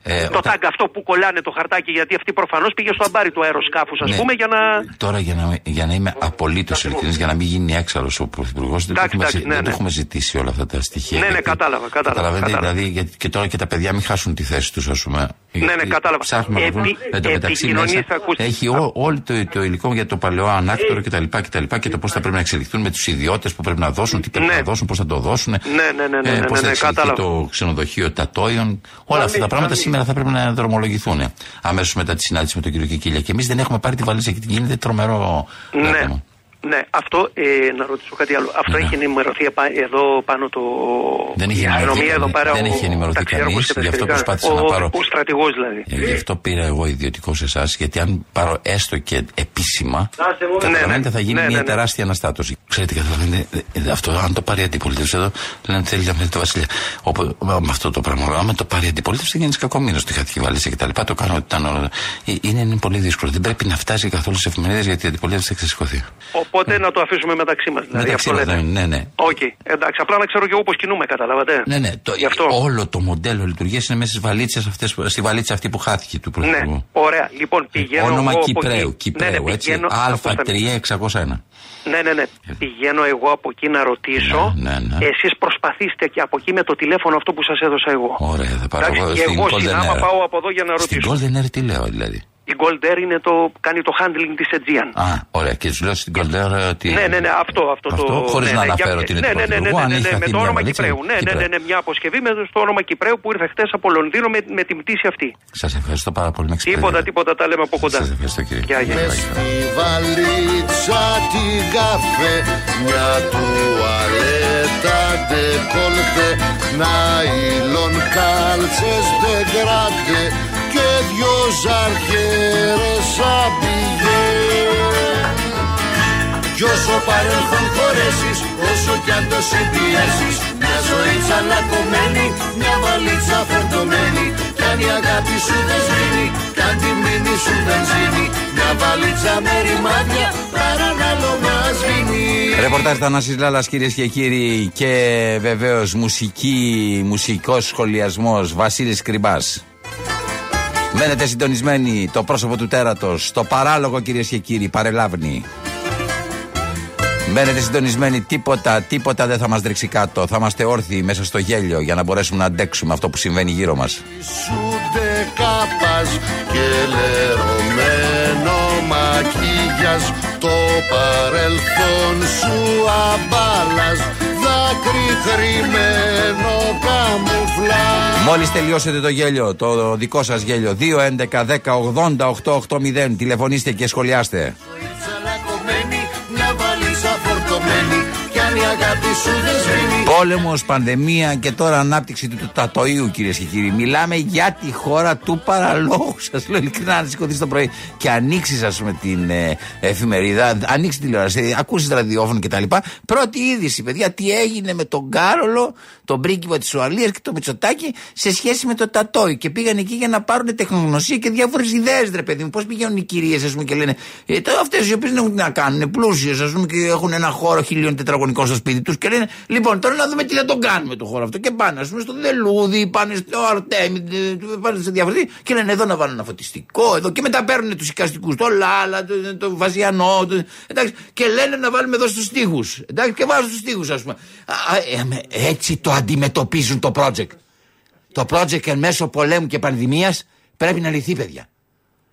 Ε, το όταν- tag αυτό που κολλάνε το χαρτάκι, γιατί αυτή προφανώς πήγε στο αμπάρι του αεροσκάφους, ας Ναι. πούμε, για να... Τώρα για να, για να είμαι απολύτως ειλικρινής, για να μην γίνει έξαλλος ο Πρωθυπουργός, δεν, το Εντάξει, έχουμε, εντάξει, ζη- ναι, δεν το ναι. έχουμε ζητήσει όλα αυτά τα στοιχεία. Ναι, ναι, γιατί- κατάλαβα, κατάλαβα, Καταλαβαίνετε, κατάλαβα. δηλαδή, γιατί και τώρα και τα παιδιά μην χάσουν τη θέση τους, ας πούμε. Ναι, ναι, Γιατί κατάλαβα. Ψάχνουμε να βρουν. Επί- Εν τω μεταξύ επικοινωνίες μέσα θα ακούσει- έχει ό, όλο το, το υλικό για το παλαιό ανάκτορο κτλ. Και, και το πώς θα πρέπει να εξελιχθούν με τους ιδιώτες που πρέπει να δώσουν, τι πρέπει Ναι. να δώσουν, πώς θα το δώσουν. Ναι, ναι, ναι, ναι, ναι, πώς θα ναι, εξελιχθεί κατάλαβα. το ξενοδοχείο Τατόιον. Όλα αυτά τα πράγματα σήμερα θα πρέπει να δρομολογηθούν. Αμέσως μετά τη συνάντηση με τον κύριο Κικίλια. Και εμείς δεν έχουμε πάρει τη βαλίτσα γιατί γίνεται τρομερό. Ναι, πράγμα. Ναι, αυτό, ε, να ρωτήσω κάτι άλλο. Αυτό Ναι. έχει ενημερωθεί επα- εδώ πάνω το... Δεν είχε η ενημερωθεί αστυνομία εδώ κανείς. πέρα. Δεν ο- είχε ενημερωθεί τα ξέργος κανείς, και τα γι' αυτό σχετικά. προσπάθησα ο, να πάρω- Ο στρατηγός δηλαδή. Ε, γι' αυτό πήρα εγώ ιδιωτικό σε εσάς, γιατί αν πάρω έστω και επίσημα, καταλαβαίνετε ναι. θα γίνει Ναι, μια ναι, ναι. τεράστια αναστάτωση. Ξέρετε, καταλαβαίνετε, ε, αυτό, αν το πάρει η αντιπολίτευση εδώ, λένε θέλει να φέρει το Βασιλιά. Όπου, με αυτό το πράγμα, άμα το πάρει η αντιπολίτευση, θα γίνεις κακομοίρα στη χατική βαλίτσα κτλ. Το κάνω ότι ήταν όλα. Ε, Είναι, είναι πολύ δύσκολο. Δεν πρέπει να φτάσει καθόλου στι εφημερίδες γιατί η αντιπολίτευση θα ξεσηκωθεί. Οπότε να το αφήσουμε μεταξύ μας. Δηλαδή, Μεταξύ αυτό μας, λέτε; ναι, ναι. Οκ, εντάξει, απλά να ξέρω και εγώ πώς κινούμαι, καταλάβατε; Ναι, ναι. Το, Γι' αυτό. Όλο το μοντέλο λειτουργίας είναι μέσα στις βαλίτσες αυτές, που- στη βαλίτσα αυτή που χάθηκε του Πρωθυπουργού. Ναι, ωραία. Λοιπόν, πηγαίνω Όνομα εγώ από Κυπρέου. εκεί. Κυπρέου, ναι, ναι, έτσι. πηγαίνω- ακούστε με. Α3-601. Ναι, ναι, ναι. Πηγαίνω εγώ από εκεί να ρωτήσω. Ναι, ναι, ναι. Εσείς προσπαθήστε και από εκεί με το τηλέφωνο αυτό που σας έδωσα εγώ. Ωραία, θα πάρω Εντάξει, εγώ και στην εγώ Golden συνάμα Air. πάω από εδώ για να Στην ρωτήσω. Golden Air τι λέω δηλαδή. Η Gold Air είναι το, κάνει το handling της Aegean. Α, ωραία. Και τους λέω στην Gold Air ότι. Ναι, ναι, ναι, αυτό, αυτό, Αυτό, το. χωρίς ναι, να ναι, αναφέρω για- ότι είναι ναι, του ναι, ναι, ναι, Πρωθυπουργού, αν ναι, έχει ναι, με χαθεί το μια όνομα βαλίτσα, Κυπρέου. Ναι, ναι, Κυπρέου. ναι, ναι, μια αποσκευή με στο όνομα Κυπρέου που ήρθε χτε από Λονδίνο με, με την πτήση αυτή. Σας ευχαριστώ πάρα πολύ. Με Τίποτα, εξυπηρετείτε. τίποτα, τα λέμε από κοντά. Σας ευχαριστώ κύριε. Γεια, γεια. Γεια, Μες γεια. στη βαλίτσα την καφέ μια τουαλέτα τα ντεκόλτε Νάιλον κάλτσες ντεγκράντε και δυο ζαρχέρες αμπιγές κι όσο παρελθόν χωρέσεις, όσο κι αν το συμπιέσεις Μια ζωή τσαλακωμένη, μια βαλίτσα φορτωμένη Κι αν η αγάπη σου δεν σβήνει, κι αν τη μνήμη σου δεν ζήνει Μια βαλίτσα με ρημάδια, παρανάλο μας σβήνει Ρεπορτάζ Θανάσης Λάλας κυρίες και κύριοι και βεβαίως μουσική, μουσικός σχολιασμός Βασίλης Κρυμπάς. Μένετε συντονισμένοι το πρόσωπο του τέρατος, το παράλογο κυρίες και κύριοι, παρελάβνει. Μένετε συντονισμένοι, τίποτα, τίποτα δεν θα μας ρίξει κάτω. Θα είμαστε όρθιοι μέσα στο γέλιο για να μπορέσουμε να αντέξουμε αυτό που συμβαίνει γύρω μας. Σούντε κάπας και λερωμένο μακίγιας Το παρελθόν σου αμπάλας Δάκρυ κρυμμένο καμουφλά. Μόλις τελειώσετε το γέλιο, το δικό σας γέλιο 2, 11, 10, 80, 8, 8, 0 Τηλεφωνήστε και σχολιάστε η αγάπη σου δεν σβήνει Πόλεμος, πανδημία και τώρα ανάπτυξη του, του τατοίου, κυρίες και κύριοι. Μιλάμε για τη χώρα του παραλόγου. Σας λέω ειλικρινά, να σηκωθείς το πρωί και ανοίξεις, ας πούμε, την ε, εφημερίδα, ανοίξεις τηλεόραση, ακούσεις ραδιόφωνο κτλ. Πρώτη είδηση, παιδιά, τι έγινε με τον Κάρολο, τον πρίγκιπα της Ουαλίας και τον Μητσοτάκη σε σχέση με το τατόι. Και πήγαν εκεί για να πάρουν τεχνογνωσία και διάφορες ιδέες, ρε παιδί μου. Πώς πηγαίνουν οι κυρίες, ας πούμε, και λένε ε, Αυτές οι οποίες δεν έχουν τι να κάνουν, πλούσιες, ας πούμε, και έχουν ένα χώρο χιλίων τετραγωνικών στο σπίτι τους και λένε Λοιπόν, τώρα να δούμε τι θα τον κάνουμε το χώρο αυτό. Και πάνε, ας πούμε, στο Δελούδι, πάνε στο Αρτέμι, πάνε σε διαφορετική και λένε εδώ να βάλουν ένα φωτιστικό, εδώ και μετά παίρνουν τους οικαστικούς, το Λάλα, το, το Βαζιανό, το, εντάξει, και λένε να βάλουμε εδώ στους τοίχου. Εντάξει, και βάζουν στους τοίχου, ας πούμε. Α, ε, με- έτσι το αντιμετωπίζουν το project. Το project εν μέσω πολέμου και πανδημίας πρέπει να λυθεί, παιδιά.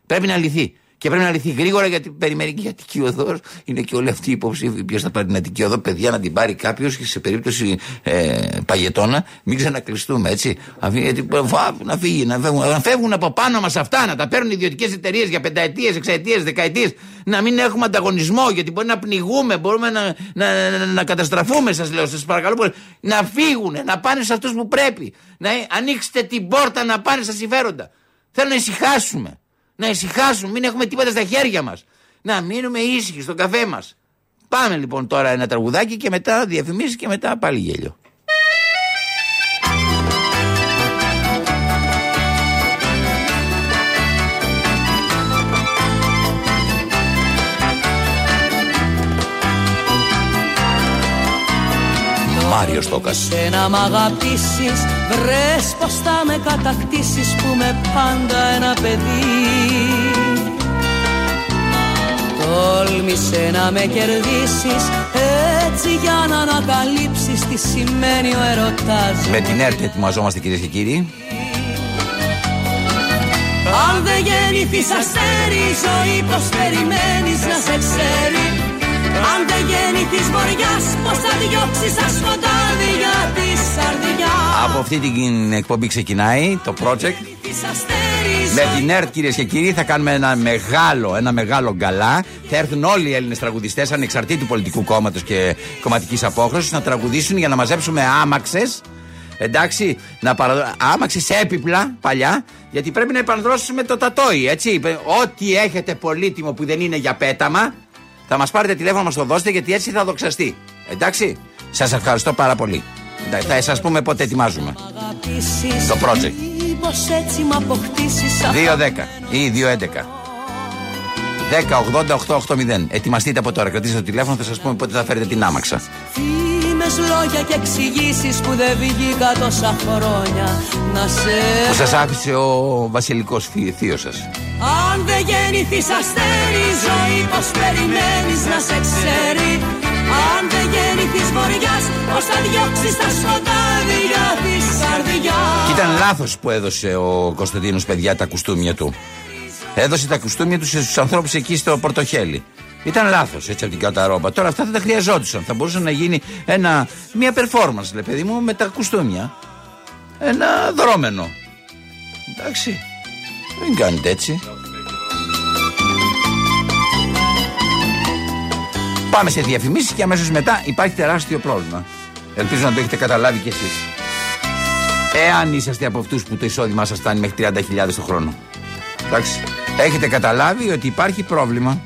Πρέπει να λυθεί. Και πρέπει να λυθεί γρήγορα γιατί περιμένει και η Αττική Οδός. Είναι και όλοι αυτοί οι υποψήφοι. Ποιος θα πάρει την Αττική Οδό, παιδιά, να την πάρει κάποιος και σε περίπτωση ε, παγετώνα, μην ξανακλειστούμε, έτσι. Αφή- γιατί, φα- να, φύγει, να, φεύγουν, να φεύγουν από πάνω μας αυτά, να τα παίρνουν ιδιωτικές εταιρείες για πενταετίες, εξαετίες, δεκαετίες. Να μην έχουμε ανταγωνισμό, γιατί μπορεί να πνιγούμε, μπορούμε να, να, να, να καταστραφούμε, σας λέω. Σας παρακαλώ πολύ. Να φύγουν, να πάνε σε αυτούς που πρέπει. Να ανοίξετε την πόρτα να πάνε στα συμφέροντα. Θέλω να ησυχάσουμε. Να ησυχάσουμε, μην έχουμε τίποτα στα χέρια μας. Να μείνουμε ήσυχοι στο καφέ μας. Πάμε λοιπόν τώρα ένα τραγουδάκι και μετά διαφημίσεις και μετά πάλι γέλιο. Μάριος Στόκα. Σένα μ' αγαπήσεις Βρες πως θα με κατακτήσεις Που με πάντα ένα παιδί Τόλμησε να με κερδίσεις Έτσι για να ανακαλύψεις Τι σημαίνει ο ερωτάς Με την ΕΡΤ ετοιμαζόμαστε κυρίες και κύριοι. Αν δεν γεννηθείς αστέρι η ζωή πως περιμένεις να σε ξέρει Αν δεν γεννηθείς βοριάς πως θα διώξεις τα σκοτάδια της καρδιάς Από αυτή την εκπομπή ξεκινάει το project. Της αστέρι η Με ζωή την ΕΡΤ κυρίες και κύριοι θα κάνουμε ένα μεγάλο, ένα μεγάλο γκαλά. Θα έρθουν όλοι οι Έλληνες τραγουδιστές ανεξαρτήτου πολιτικού κόμματος και κομματικής απόχρωσης να τραγουδήσουν για να μαζέψουμε άμαξες. Εντάξει, να παραδο... άμαξες έπιπλα παλιά, γιατί πρέπει να επανδρώσουμε το τατόι, έτσι. Ό,τι έχετε πολύτιμο που δεν είναι για πέταμα, θα μας πάρετε τηλέφωνο να μας το δώσετε, γιατί έτσι θα δοξαστεί. Εντάξει, σας ευχαριστώ πάρα πολύ. Εντάξει, Θα σας πούμε πότε ετοιμάζουμε. αγαπήσεις Το project. Μήπως έτσι μ' αποκτήσεις 2-10 ή 2-11. 10-80-8-8-0. Ετοιμαστείτε από τώρα. Κρατήστε το τηλέφωνο, θα σας πούμε πότε θα φέρετε την άμαξα. Φήμες, λόγια και εξηγήσεις που δεν βγήκα τόσα χρόνια να σε Που σας άφησε ο βασιλικός θείος σας. Αν δεν γεννηθείς αστέρι η ζωή πως περιμένεις να σε ξέρει Αν δεν γεννηθείς βοριάς πως θα διώξεις τα σκοτάδια της καρδιάς Και ήταν λάθος που έδωσε ο Κωνσταντίνος παιδιά τα κουστούμια του. Έδωσε τα κουστούμια τους στους ανθρώπους εκεί στο Πορτοχέλι. Ήταν λάθος έτσι από την καταρόμπα. Τώρα αυτά δεν τα χρειαζόντουσαν. Θα μπορούσε να γίνει ένα, μια performance, λέει παιδί μου, με τα κουστούμια. Ένα δρόμενο. Εντάξει. Μην κάνετε έτσι. Πάμε σε διαφημίσεις και αμέσως μετά υπάρχει τεράστιο πρόβλημα. Ελπίζω να το έχετε καταλάβει κι εσείς. Εάν είσαστε από αυτούς που το εισόδημά σας φτάνει μέχρι 30.000 το χρόνο. Εντάξει. Έχετε καταλάβει ότι υπάρχει πρόβλημα.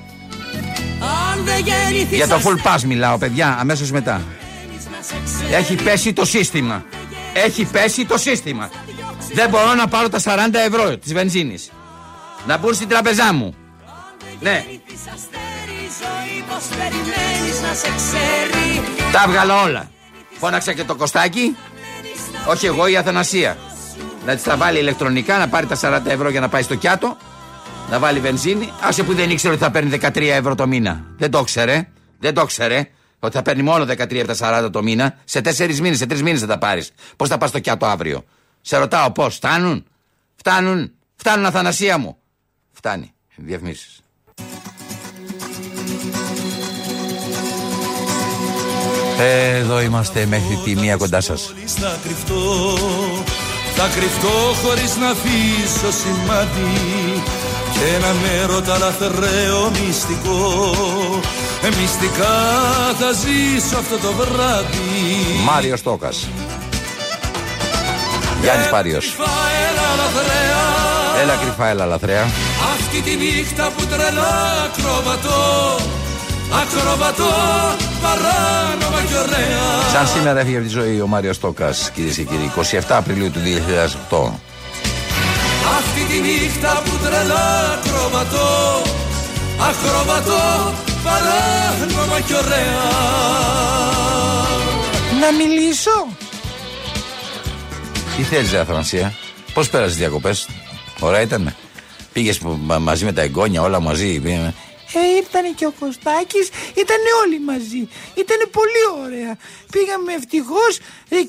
Αν δεν γεννηθείς Για το full αστέρι, pass μιλάω, παιδιά, αμέσως μετά. να σε ξέρει. Έχει πέσει το σύστημα. Έχει πέσει το σύστημα. Δεν μπορώ να πάρω τα 40 ευρώ της βενζίνης. Να μπουν στην τραπεζά μου. Ναι, Γεννηθείς αστέρι, ζωή πως περιμένεις να σε ξέρει. τα έβγαλα όλα. Φώναξα και το κοστάκι. Όχι εγώ, η Αθανασία. Να τη τα βάλει ηλεκτρονικά, να πάρει τα 40 ευρώ για να πάει στο κιάτο. Να βάλει βενζίνη. Άσε που δεν ήξερε ότι θα παίρνει 13 ευρώ το μήνα. Δεν το ξέρε. Δεν το ξέρε. Ότι θα παίρνει μόνο 13 από τα 40 το μήνα. Σε 4 μήνες, σε 3 μήνες θα τα πάρεις. Πώς θα πας στο κιάτο αύριο; Σε ρωτάω πώς. Φτάνουν; Φτάνουν; Φτάνουν, Αθανασία μου; Φτάνει. Διαφημίσεις. Εδώ είμαστε μέχρι τη μία κοντά σας. Χωρίς να κρυφτώ Θα κρυφτώ χωρίς να αφήσω σημάδι Και ένα μέρο τα λαθρέο μυστικό ε, Μυστικά θα ζήσω αυτό το βράδυ Μάριο Στόκας. Γιάννης Πάριος. Κρυφά, έλα λαθρέα Έλα κρυφά, έλα λαθρέα. Αυτή τη νύχτα που τρελά ακροβατώ Ακροβατώ παράνομα και ωραία Σαν σήμερα έφυγε από τη ζωή ο Μάριος Στόκα, κυρίες και κύριοι, 27 Απριλίου του 2008. Αυτή τη νύχτα που τρελά ακροβατώ Ακροβατώ παράνομα και ωραία Να μιλήσω. Τι θέλεις, Αθανασία, πώς πέρασες τις διακοπές, Ωραία ήταν. Πήγες μαζί με τα εγγόνια, όλα μαζί. Πήγαινε. Ε, ήρθανε και ο Κωστάκης, ήταν όλοι μαζί. Ήταν πολύ ωραία. Πήγαμε ευτυχώς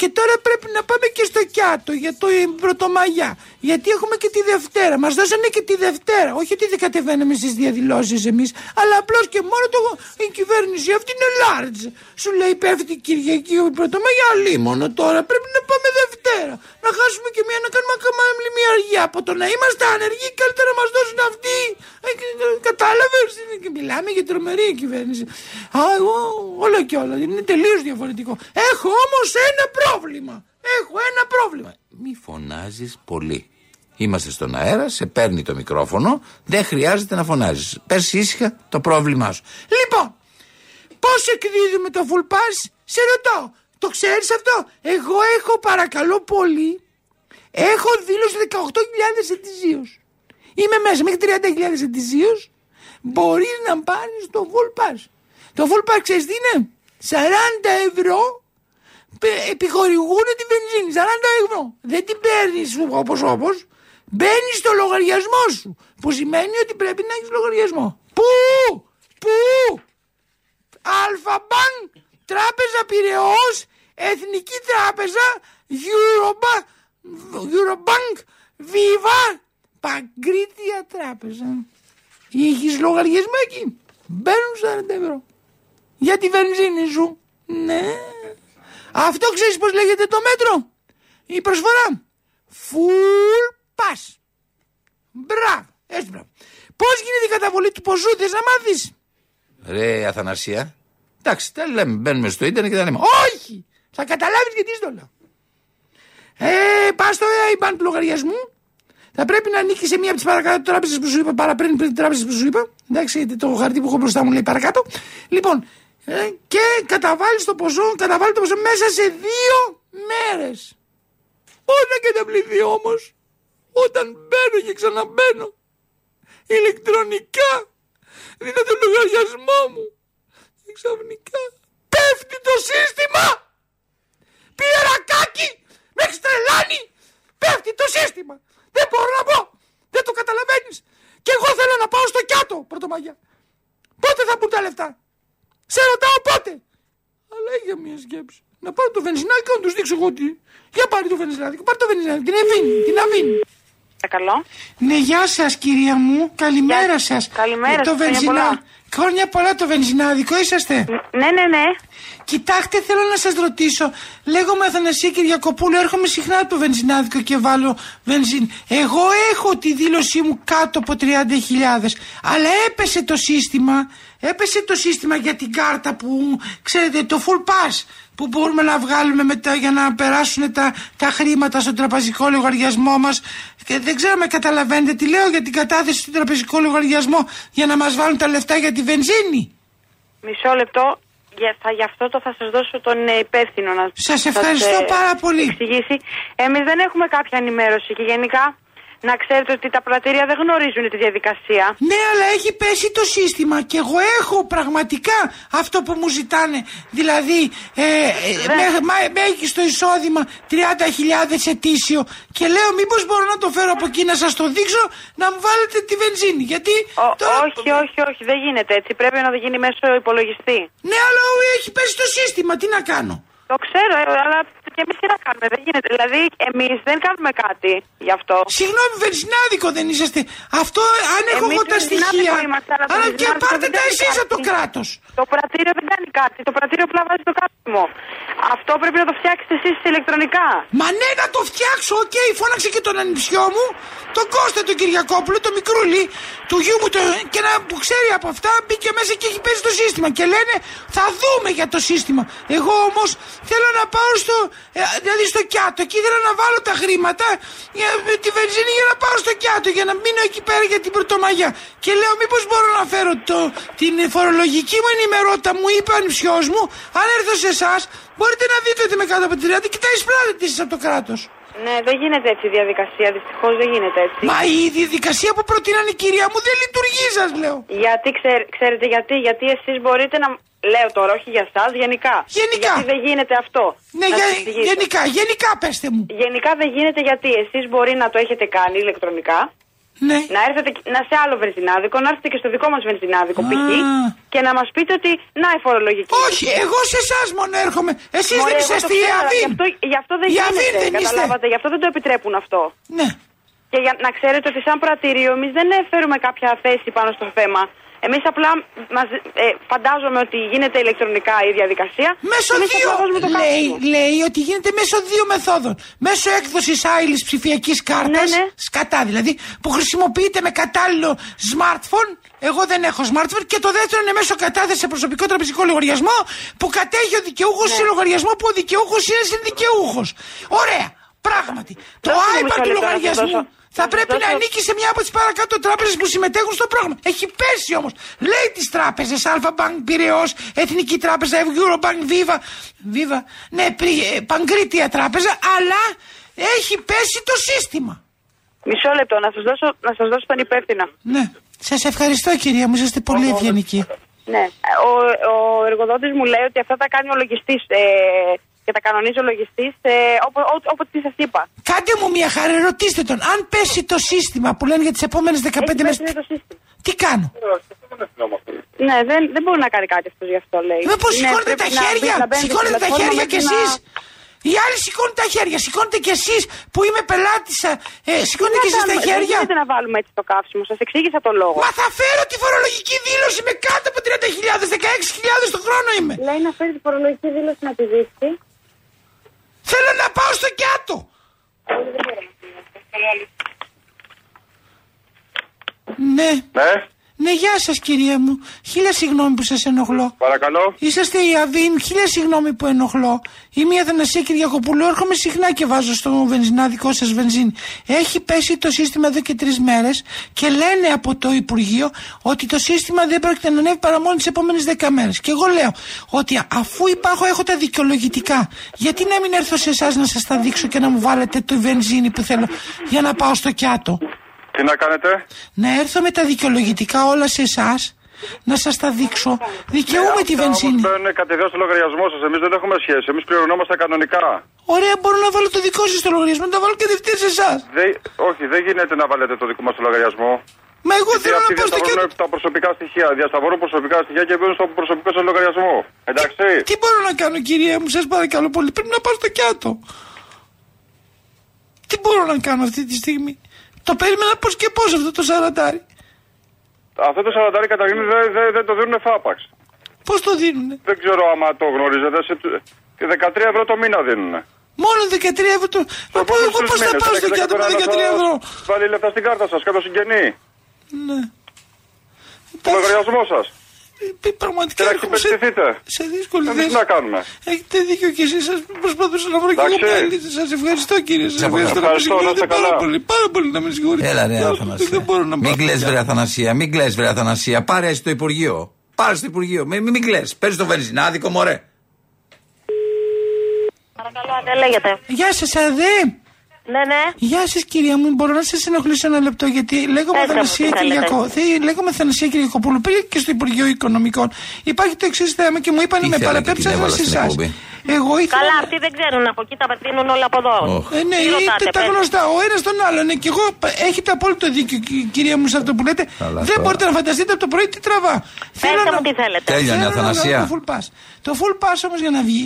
και τώρα πρέπει να πάμε και στο Κιάτο για το ε, Πρωτομαγιά. Γιατί έχουμε και τη Δευτέρα. Μας δώσανε και τη Δευτέρα. Όχι ότι δεν κατεβαίναμε στις διαδηλώσεις εμείς, αλλά απλώς και μόνο το, η κυβέρνηση αυτή είναι large. Σου λέει πέφτει η Κυριακή ο Πρωτομαγιά, λίμωνο τώρα. Πρέπει να πάμε Δευτέρα. Να χάσουμε και μία, να κάνουμε ακόμα μια αργία. Από το να είμαστε άνεργοι, καλύτερα να μας δώσουν αυτοί. Ε, Κατάλαβες, και μιλάμε για τρομερή κυβέρνηση. Α, εγώ όλα και όλα. Είναι τελείως διαφορετικό. Έχω όμως ένα πρόβλημα. Έχω ένα πρόβλημα. Μη φωνάζεις πολύ. Είμαστε στον αέρα, σε παίρνει το μικρόφωνο, δεν χρειάζεται να φωνάζεις. Πες ήσυχα το πρόβλημά σου. Λοιπόν, πώς εκδίδουμε το full pass, σε ρωτώ. Το ξέρεις αυτό; Εγώ έχω παρακαλώ πολύ. Έχω δήλωση 18.000 ετησίως. Είμαι μέσα μέχρι 30.000 ετησίως. Μπορείς να πάρεις το fuel pass. Το fuel pass ξέρεις τι είναι; 40 ευρώ πε- επιχορηγούν τη βενζίνη. 40 ευρώ. Δεν την παίρνεις όπως όπως. Μπαίνεις στο λογαριασμό σου. Που σημαίνει ότι πρέπει να έχεις λογαριασμό. Πού! Πού! Alpha Bank, Τράπεζα Πυραιός, Εθνική Τράπεζα, Eurobank, Eurobank, Viva, Παγκρίτια Τράπεζα. Είχες λογαριασμό εκεί. Μπαίνουν 40 ευρώ. Για τη βενζίνη σου. Ναι. Αυτό ξέρεις πώς λέγεται το μέτρο; Η προσφορά. Full pass. Μπράβο. Έτσι μπράβο. Πώς γίνεται η καταβολή του ποσού θες να μάθεις; Ρε Αθανασία. Εντάξει, τα λέμε. Μπαίνουμε στο ίντερνετ και τα λέμε. Όχι! Θα καταλάβεις γιατί στο λέω. Ε, πας στο IBAN του λογαριασμού. Θα πρέπει να ανήκει σε μία από τις παρακάτω τράπεζες που σου είπα, παραπραίνει πριν τράπεζες που σου είπα. Εντάξει, γιατί το χαρτί που έχω μπροστά μου λέει παρακάτω. Λοιπόν, ε, και καταβάλεις το ποσό, καταβάλει το ποσό μέσα σε δύο μέρες. Όταν καταβληθεί όμως, όταν μπαίνω και ξαναμπαίνω, ηλεκτρονικά δίνω τον λογαριασμό μου. Και ξαφνικά πέφτει το σύστημα! Πήρε ρακάκι! Με έχεις τρελάνει! Πέφτει το σύστημα! Δεν μπορώ να πω! Δεν το καταλαβαίνεις! Και εγώ θέλω να πάω στο κιάτο, πρωτομαγιά. Πότε θα μπουν τα λεφτά! Σε ρωτάω πότε! Αλλά για μια σκέψη. Να πάρω το βενζινάδικο να τους δείξω εγώ τι. Για πάρει το βενζινάδικο, πάρει το βενζινάδικο, την Εβίνη, την Αβίνη. Παρακαλώ. Ναι, γεια σας, κυρία μου. Καλημέρα σας. Καλημέρα το σας, χρόνια πολλά. Χρόνια πολλά το βενζινάδικο, είσαστε; Ναι, ναι, ναι. Κοιτάξτε, θέλω να σας ρωτήσω. Λέγομαι Αθανασία Κυριακοπούλου, έρχομαι συχνά από το βενζινάδικο και βάλω βενζίν. Εγώ έχω τη δήλωσή μου κάτω από 30.000. Αλλά έπεσε το σύστημα. Έπεσε το σύστημα για την κάρτα που, ξέρετε, το full pass που μπορούμε να βγάλουμε μετά για να περάσουν τα, τα χρήματα στον τραπεζικό λογαριασμό μας; Και δεν ξέρω με καταλαβαίνετε τι λέω για την κατάθεση στον τραπεζικό λογαριασμό για να μας βάλουν τα λεφτά για τη βενζίνη. Μισό λεπτό. Για, θα, γι' αυτό το θα σας δώσω τον ε, υπεύθυνο να Σας ευχαριστώ ε, πάρα πολύ. εξηγήσει. Εμείς δεν έχουμε κάποια ενημέρωση και γενικά να ξέρετε ότι τα πρατήρια δεν γνωρίζουν τη διαδικασία. Ναι, αλλά έχει πέσει το σύστημα και εγώ έχω πραγματικά αυτό που μου ζητάνε. Δηλαδή, ε, ε, με, μα- με έχει στο εισόδημα 30.000 ετήσιο και λέω μήπως μπορώ να το φέρω από εκεί να σας το δείξω να μου βάλετε τη βενζίνη. Γιατί Ο- τώρα... όχι, όχι, όχι, δεν γίνεται έτσι. Πρέπει να γίνει μέσω υπολογιστή. Ναι, αλλά έχει πέσει το σύστημα, τι να κάνω; Το ξέρω, ε, αλλά και εμείς τι να κάνουμε, δεν γίνεται. Δηλαδή, εμείς δεν κάνουμε κάτι γι' αυτό. Συγγνώμη, βενζινάδικο δεν είσαστε. Αυτό αν έχω Εμείς εγώ τα βενζινάδικο στοιχεία. είμαστε, αλλά το Αλλά και βενζινάδικο πάρτε δεν τα κάνει εσείς από το κάτι. κράτος. Το πρατήριο δεν κάνει κάτι. Το πρατήριο απλά βάζει το κάθιμο. Αυτό πρέπει να το φτιάξετε εσείς ηλεκτρονικά. Μα ναι, να το φτιάξω, οκ, φώναξε και τον ανιψιό μου, τον Κώστα τον Κυριακόπουλο, τον μικρούλι του γιού μου, το, και να, που ξέρει από αυτά, μπήκε μέσα και έχει παίζει το σύστημα. Και λένε, θα δούμε για το σύστημα. Εγώ όμως θέλω να πάω στο, ε, δηλαδή στο Κιάτο, εκεί ήθελα να βάλω τα χρήματα για με τη βενζίνη για να πάω στο Κιάτο, για να μείνω εκεί πέρα για την Πρωτομαγιά. Και λέω, μήπως μπορώ να φέρω το, την φορολογική μου ενημερότητα, μου είπε ο ανιψιός μου, αν έρθω σε εσάς, μπορείτε να δείτε ότι με κάτω από τη 30 και τα εισπράτετε εσείς από το κράτος. Ναι, δεν γίνεται έτσι η διαδικασία. Δυστυχώς δεν γίνεται έτσι. Μα η διαδικασία που προτείνανε η κυρία μου δεν λειτουργεί, σας λέω. Γιατί ξέρ- ξέρετε γιατί, γιατί εσείς μπορείτε να. Λέω τώρα, όχι για εσά, γενικά. Γενικά. Γιατί δεν γίνεται αυτό. Ναι, Να για- σας εξηγήσω. γενικά, γενικά πέστε μου. Γενικά δεν γίνεται γιατί εσείς μπορεί να το έχετε κάνει ηλεκτρονικά. Ναι. Να έρθετε και- να σε άλλο βενζινάδικο, να έρθετε και στο δικό μας βενζινάδικο π.χ. και να μας πείτε ότι να η φορολογική. Όχι, εγώ σε εσάς μόνο έρχομαι. Εσείς Μωρέ, δεν εγώ είσαστε το η ξέρω, αλλά Αβίν. Γι' αυτό, γι' αυτό δεν Η γίνεται. Αβίν δεν είστε. καταλάβατε, γι' αυτό δεν το επιτρέπουν αυτό. Ναι. Και για να ξέρετε ότι σαν πρατήριο εμείς δεν φέρουμε κάποια θέση πάνω στο θέμα. Εμείς απλά μας, ε, φαντάζομαι ότι γίνεται ηλεκτρονικά η διαδικασία. Μέσω και εμείς δύο. απλά βάζουμε το Λέει, κάθισμα. λέει ότι γίνεται μέσω δύο μεθόδων. Μέσω έκδοσης άειλη ψηφιακής κάρτας. Ναι, ναι. Σκατά δηλαδή. Που χρησιμοποιείται με κατάλληλο smartphone. Εγώ δεν έχω smartphone. Και το δεύτερο είναι μέσω κατάθεσης σε προσωπικό τραπεζικό λογαριασμό. Που κατέχει ο δικαιούχος Ναι. σε λογαριασμό που ο δικαιούχος είναι συνδικαιούχο. Ωραία. Πράγματι. Το Δώστε μου iPad μισό του λεπτό να σας λογαριασμού δώσω. Θα Να πρέπει σας να δώσω- ανήκει σε μια από τις παρακάτω τράπεζες που συμμετέχουν στο πρόγραμμα. Έχει πέσει όμως. Λέει τις τράπεζες, Αλφα Bank Πυραιό, Εθνική Τράπεζα, Eurobank, Viva, Viva, ναι, πρι- ε, Παγκρίτια Τράπεζα, αλλά έχει πέσει το σύστημα. Μισό λεπτό, να σας δώσω, να σας δώσω τον υπεύθυνο. Ναι. Σας ευχαριστώ κυρία μου, είσαστε πολύ ευγενικοί. Ναι. Ο, ο εργοδότης μου λέει ότι αυτά τα κάνει ο λογιστής ε, και τα κανονίζει ο λογιστής ε, όπω τι σας είπα. Κάντε μου μια χαρά, ρωτήστε τον. Αν πέσει το σύστημα που λένε για τις επόμενες 15 Έχει μέρες. πέσει το σύστημα. Τι κάνω; Ναι, δεν, δεν μπορεί να κάνει κάτι αυτός γι' αυτό λέει. Μήπω Ναι, σηκώνετε πρέπει τα να μπει- χέρια, να μπαίνετε σηκώνετε στην τα πλατφόρμα χέρια μέχρι κι να- εσείς. Οι άλλοι σηκώνουν τα χέρια, σηκώνετε κι εσείς που είμαι πελάτησα. Ε, σηκώνετε Τι κι να εσείς τα κάνουμε, Δεν χέρια. γίνεται να βάλουμε έτσι το καύσιμο. Σας εξήγησα το λόγο. Μα θα φέρω τη φορολογική δήλωση με κάτω από 30.000, 16.000 το χρόνο είμαι. Λέει να φέρει τη φορολογική δήλωση να τη δείξει. Θέλω να πάω στο κιάτο. Ναι. Ναι, Ναι, γεια σας κυρία μου. Χίλια συγγνώμη που σας ενοχλώ. παρακαλώ. Είσαστε η Αβίν, χίλια συγγνώμη που ενοχλώ. Είμαι η Αθανασία Κυριακοπούλου, έρχομαι συχνά και βάζω στο βενζινάδικό σας βενζίνη. Έχει πέσει το σύστημα εδώ και τρεις μέρες και λένε από το Υπουργείο ότι το σύστημα δεν πρόκειται να ανέβει παρά μόνο τις επόμενες δέκα μέρες. Και εγώ λέω ότι αφού υπάρχω, έχω τα δικαιολογητικά. Γιατί να μην έρθω σε εσάς να σας τα δείξω και να μου βάλετε το βενζίνη που θέλω για να πάω στο κιάτο; Τι να κάνετε; Να έρθω με τα δικαιολογητικά όλα σε εσάς, να σας τα δείξω. Δικαιούμαι τη Αυτά όμως βενζίνη. μπαίνουν κατευθείαν στο λογαριασμό σας. Εμείς δεν έχουμε σχέση. Εμείς πληρωνόμαστε κανονικά. Ωραία, μπορώ να βάλω το δικό σας στο λογαριασμό, να τα βάλω κατευθείαν σε εσάς. Δεν, όχι, δεν γίνεται να βάλετε το δικό μας στο λογαριασμό. Μα εγώ Γιατί θέλω να αυτοί πάω στο διασταυρώνουν κέντρο. τα προσωπικά στοιχεία. Διασταυρώνουν προσωπικά στοιχεία και μπαίνουν στο προσωπικό σας λογαριασμό. Εντάξει. Τι μπορώ να κάνω, κυρία μου, σας παρακαλώ πολύ. Πρέπει να πάω στο κιάτο. Τι μπορώ να κάνω αυτή τη στιγμή; Το περίμενα πώς και πώς αυτό το σαραντάρι. Αυτό το 40 καταρχήν δεν δεν δεν το δίνουν φάπαξ. Πώς το δίνουνε; Δεν ξέρω άμα το γνωρίζετε. Σε, και 13 ευρώ το μήνα δίνουν. Μόνο 13 ευρώ το. Μα πω, εγώ πώς θα πάω στο κιάτο με 13 ευρώ; Βάλει λεφτά στην κάρτα σας, κάποιο συγγενή. Ναι. Το λογαριασμό σας. Ε, Πραγματικά Και να έρχομαι σε, ξεπεραστηθείτε. σε δύσκολη Εμείς θέση. τι να κάνουμε. Έχετε δίκιο και εσείς. Σας προσπαθούσα να βρω και εγώ Εντάξει. μια λύση. Σας ευχαριστώ κύριε. Σα Σε ευχαριστώ. Να με ευχαριστώ, να συγχωρείτε είστε πάρα καλά. πολύ. Πάρα πολύ να με συγχωρείτε. Έλα ρε Δεν- Αθανασία. Δεν μπορώ να Μην πάω. κλαις βρε Αθανασία, μην κλαις βρε Αθανασία. Πάρε εσύ το Υπουργείο. Πάρε στο Υπουργείο. Μην, μην, μην κλαις. Παίρνεις το βενζινάδικο, μωρέ. Παρακαλώ, δεν λέγεται. Γεια σας, Αδέ. Ναι, ναι. Γεια σας, κυρία μου. Μπορώ να σα ενοχλήσω ένα λεπτό, γιατί λέγομαι Πετε μου, Αθανασία τι θέλετε. Κυριακό. Θε- Λέγομαι Αθανασία Κυριακοπούλου. Πήγα και στο Υπουργείο Οικονομικών. Υπάρχει το εξής θέμα και μου είπαν Τι με θέλετε, παραπέμψαν την έβαλα σε στην εσάς. Εκπομπή. Εγώ ήθελα. Καλά, αυτοί δεν ξέρουν από εκεί, τα πετύνουν όλα από εδώ. Ε, ναι, Τι ρωτάτε, είτε τα πες. γνωστά, ο ένας τον άλλον. Ναι, και εγώ π- έχετε απόλυτο δίκιο, κυ- κυρία μου, σε αυτό που λέτε. Καλά, δεν τώρα. μπορείτε να φανταστείτε από το πρωί τι τραβά. Πετε μου τι θέλετε. Τέλειωνε, θέλω να Αθανασία. βγάλω Το full pass. Το full pass όμως για να βγει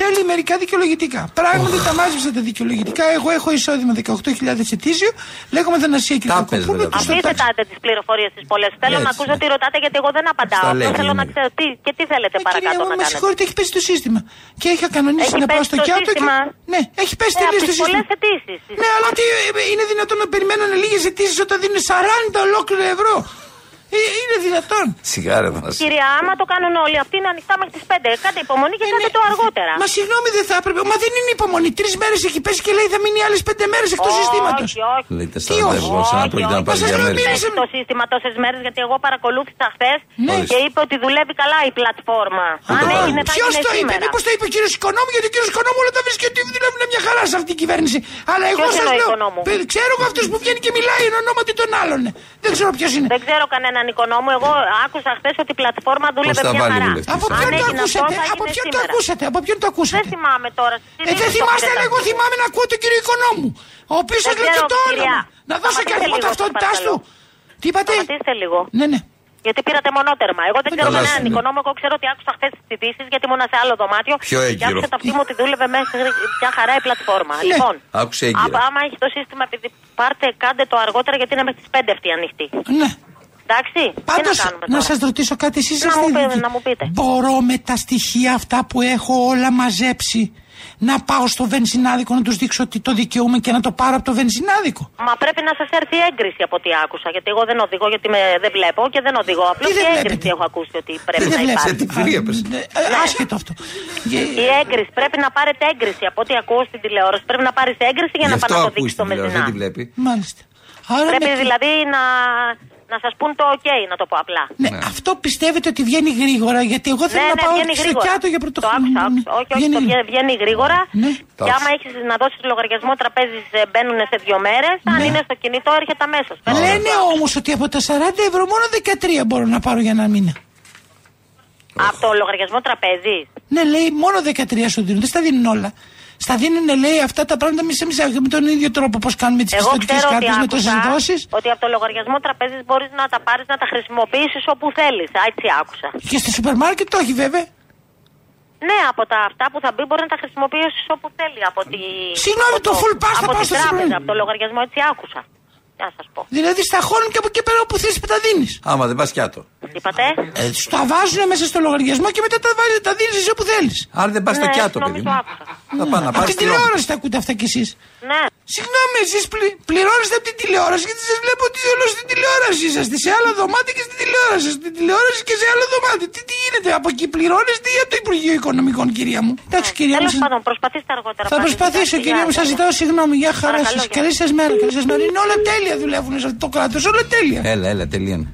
θέλει μερικά δικαιολογητικά. Πράγματι τα μάζεψα τα δικαιολογητικά. Εγώ έχω εισόδημα 18.000 ετήσιο. Λέγομαι Θανασία Τα πες, Κυριακοπούλου. βέβαια. και στο Αφήστε τάξη- τάτε τις πληροφορίες τις πολλές. Θέλω Έτσι, να ακούσω ναι. τι ρωτάτε γιατί εγώ δεν απαντάω. Στα Απλώς λέει, θέλω να είναι. ξέρω τι, και τι θέλετε Ε, κυρία παρακάτω μου, να με κάνετε. συγχωρείτε, έχει πέσει το σύστημα. Και έχει κανονίσει Έχει να πάω πέσει στο το Κιάτο. Και... σύστημα. Ναι, έχει πέσει Ε, τελείως από το τις σύστημα. πολλές αιτήσεις. Ναι, αλλά τι, ε, είναι δυνατόν να περιμένουν λίγες αιτήσεις όταν δίνουν 40 ολόκληρα ευρώ. Ε, είναι δυνατόν. Σιγάρε Αθανασία. Κυρία, άμα το κάνουν όλοι, αυτοί είναι ανοιχτά μέχρι τις 5. Κάντε υπομονή και κάντε το αργότερα. Μα συγγνώμη, δεν θα έπρεπε. Μα δεν είναι υπομονή. Τρεις μέρες έχει πέσει και λέει θα μείνει άλλες πέντε μέρες εκτός συστήματος. Όχι, όχι. Λέει Τι 40 όχι, ευρώ, σαν να πρόκειται να πάρει σας για λέω, μέρες. μίλησε Έχει το σύστημα τόσες μέρες γιατί εγώ παρακολούθησα χθες Ναι. και είπε ότι δουλεύει καλά η πλατφόρμα. Πού Αν το έγινε, θα Ποιος έγινε το είπε, σήμερα. μήπως το είπε ο κύριος Οικονόμου, γιατί ο κύριος Οικονόμου όλα τα βρίσκει ότι δουλεύουν μια χαρά σε αυτή η κυβέρνηση. Αλλά εγώ Ποιος σας είναι ο λέω. Οικονόμου; παι- Ξέρω εγώ αυτός που βγαίνει και μιλάει εν ονόματι των άλλων. Δεν ξέρω ποιος είναι. Δεν ξέρω κανέναν οικονόμο. Εγώ άκουσα χθες ότι η πλατφόρμα δούλευε τα μια βάλει χαρά. βουλευτής, Από Αν ποιον το έγινε αυτό, ακούσατε, θα από έγινε ποιον το σήμερα. ακούσατε, από ποιον το Δεν ακούσατε; θυμάμαι τώρα. Ε, δεν θυμάστε, αλλά εγώ θυμάμαι να ακούω τον κύριο Οικονόμου. Ο οποίος Δεν σας λέει και ξέρω, το κυρία. όνομα. Να δώσω και Σταματήστε αριθμό λίγο, ταυτότητάς σας του. παρακαλώ. Τι είπατε; Σταματήστε λίγο. Ναι, ναι. Γιατί πήρατε μονότερμα. Εγώ δεν ξέρω Καλά κανέναν είναι. οικονόμο. Εγώ ξέρω ότι άκουσα χθες τις ειδήσει γιατί ήμουν σε άλλο δωμάτιο. Πιο Και έγκυρο. άκουσα τα αυτή μου ότι δούλευε μέχρι μια χαρά η πλατφόρμα. Ναι. Λοιπόν, Άκουσε έγκυρα. α- άμα έχει το σύστημα, επειδή πάρτε, κάντε το αργότερα γιατί είναι μέχρι τις 5 αυτή ανοιχτή. ναι. Εντάξει. Πάντω, Τι να κάνουμε να τώρα; σας ρωτήσω κάτι, εσείς Να είστε μου πείτε, ειδικοί. να μου πείτε. Μπορώ με τα στοιχεία αυτά που έχω όλα μαζέψει να πάω στο βενζινάδικο να τους δείξω ότι το δικαιούμαι και να το πάρω από το βενζινάδικο. Μα πρέπει να σας έρθει έγκριση από ό,τι άκουσα. Γιατί εγώ δεν οδηγώ, γιατί με, δεν βλέπω και δεν οδηγώ. Απλώς Τι η δεν έγκριση βλέπετε; έχω ακούσει ότι πρέπει Δεν να βλέπετε; υπάρχει. τι φιλία πες. Α, ε, Άσχετο αυτό. Γε- Η έγκριση πρέπει να πάρετε έγκριση από ό,τι ακούω στην τηλεόραση. Πρέπει να πάρεις έγκριση για Γι' να αυτό πάνε να το ακούει δείξει την το τηλεόραση, δεν μεζινά. τη βλέπει. Μάλιστα. Άρα Πρέπει με- δηλαδή να, να σας πούν το OK, να το πω απλά. Ναι, αυτό πιστεύετε ότι βγαίνει γρήγορα, γιατί εγώ θέλω Ναι, να ναι, πάω βγαίνει στο γρήγορα. κιάτο για Το πρωτοχρονιά. άκουσα, άκουσα. Όχι, όχι, το βγαίνει, βγαίνει γρήγορα. Ναι. Και άμα έχεις να δώσει λογαριασμό τραπέζι, μπαίνουν σε δύο μέρες. Αν Ναι. είναι στο κινητό, έρχεται αμέσως. Λένε όμως ότι από τα 40 ευρώ μόνο 13 μπορώ να πάρω για ένα μήνα. Από το λογαριασμό τραπέζι. Ναι, λέει μόνο 13 σου δίνουν, δεν στα δίνουν όλα. Στα δίνουν, λέει, αυτά τα πράγματα εμεί εμείς με τον ίδιο τρόπο πώς κάνουμε τις Εγώ πιστοτικές ξέρω ότι κάρτες με τόσες άκουσα δόσει. ότι από το λογαριασμό τραπέζι μπορείς να τα πάρεις να τα χρησιμοποιήσεις όπου θέλεις. Έτσι άκουσα. Και στο σούπερ μάρκετ το έχει βέβαια. Ναι, από τα αυτά που θα μπει μπορείς να τα χρησιμοποιήσεις όπου θέλει. Από τη... Συγγνώμη, από το full pass θα Από πάω τη στο τράπεζα, σούπερ. από το λογαριασμό, έτσι άκουσα. Να σας πω. Δηλαδή στα χώνουν και από εκεί πέρα όπου θες τα δίνεις. Άμα δεν πας κιάτο. Τι είπατε; Ε, σου τα βάζουν μέσα στο λογαριασμό και μετά τα, βάζεις- τα δίνεις εσύ όπου θέλεις. Αν δεν πας στο Ναι, κιάτο, συγγνώμη, παιδί το μου. άκουσα. Θα πάνε να Από πάρει την τηλεόραση τα ακούτε αυτά κι εσείς. Ναι. Συγγνώμη, εσείς πλη, πληρώνεστε από την τηλεόραση γιατί σας βλέπω ότι όλο στην τηλεόραση είσαστε. Σε άλλο δωμάτιο και στην τηλεόραση. Στην τηλεόραση και σε άλλο δωμάτιο. Τι, τι γίνεται, από εκεί πληρώνεστε ή από το Υπουργείο Οικονομικών, κυρία μου; Εντάξει, κυρία μου. Τέλος πάντων, προσπαθήστε αργότερα. Θα πάλι. προσπαθήσω, Εντάξει, κυρία γεια μου. Σας σας. ζητάω συγγνώμη. Γεια χαρά Παρακαλώ, σας. γεια. Καλή σας μέρα. Καλή σας μέρα. Είναι όλα τέλεια δουλεύουν σε αυτό το κράτος. Όλα τέλεια. Έλα, έλα, τελείωνε.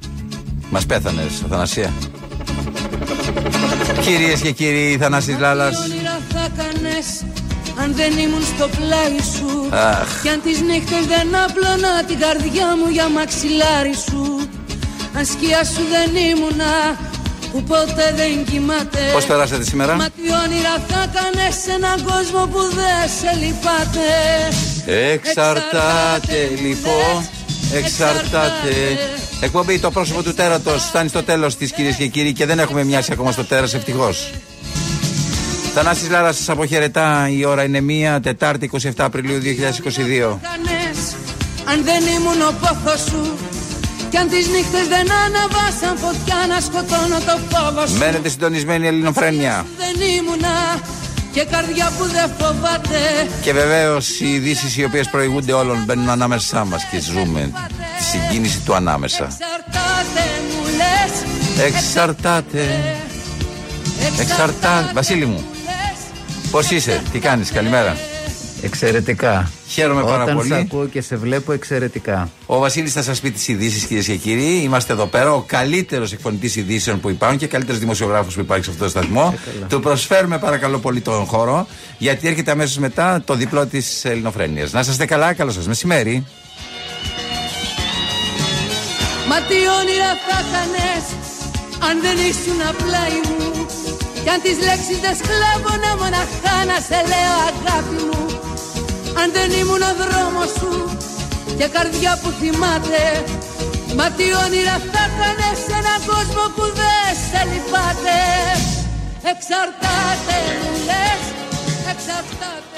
Μας πέθανε, Αθανασία. Κυρίες και κύριοι, Θανάσης Λάλας όνειρα θα κάνες αν δεν ήμουν στο πλάι σου Αχ. Κι αν τις νύχτες δεν απλώνα την καρδιά μου για μαξιλάρι σου Αν σκιά σου δεν ήμουνα που ποτέ δεν κοιμάται. Πώς περάσατε σήμερα; Μα τι όνειρα θα κάνες σε έναν κόσμο που δεν σε λυπάται. Εξαρτάται λοιπόν. Εξαρτάται. Εκπομπή το πρόσωπο του τέρατος Φτάνει στο τέλος της κυρίες και κύριοι Και δεν έχουμε μοιάσει ακόμα στο τέρας ευτυχώς Θανάσης Λάρας σας αποχαιρετά. Η ώρα είναι μία Τετάρτη 27 Απριλίου 2022 κάνες αν δεν ήμουν ο πόθος σου Κι αν τις νύχτες δεν αναβάσαν φωτιά να σκοτώνω το φόβο σου. Μένετε συντονισμένοι Ελληνοφρένια. Δεν ήμουνα και καρδιά που δεν φοβάται. Και βεβαίως οι ειδήσεις οι οποίες προηγούνται όλων μπαίνουν ανάμεσά μας και ζούμε τη συγκίνηση του ανάμεσα. Εξαρτάται μου λες. Εξαρτάται. Εξαρτάται. Βασίλη μου, πώς είσαι, τι κάνεις, καλημέρα. Εξαιρετικά. Χαίρομαι πάρα Όταν πολύ. σε ακούω και σε βλέπω εξαιρετικά. Ο Βασίλης θα σας πει τις ειδήσεις, κυρίες και κύριοι. Είμαστε εδώ πέρα. Ο καλύτερος εκφωνητής ειδήσεων που υπάρχουν και καλύτερος δημοσιογράφος που υπάρχει σε αυτό το σταθμό. Του προσφέρουμε παρακαλώ πολύ τον χώρο, γιατί έρχεται αμέσως μετά το διπλό της Ελληνοφρένειας. Να είστε καλά, καλό σας μεσημέρι. Μα τι όνειρα θα κάνες αν δεν ήσουν πλάι μου Κι αν τις λέξεις δεν σκλάβωνα μοναχά να σε λέω αγάπη μου. Αν δεν ήμουν ο δρόμος σου και καρδιά που θυμάται Μα τι όνειρα θα κάνες σε έναν κόσμο που δεν σε λυπάται. Εξαρτάται μου λες, εξαρτάται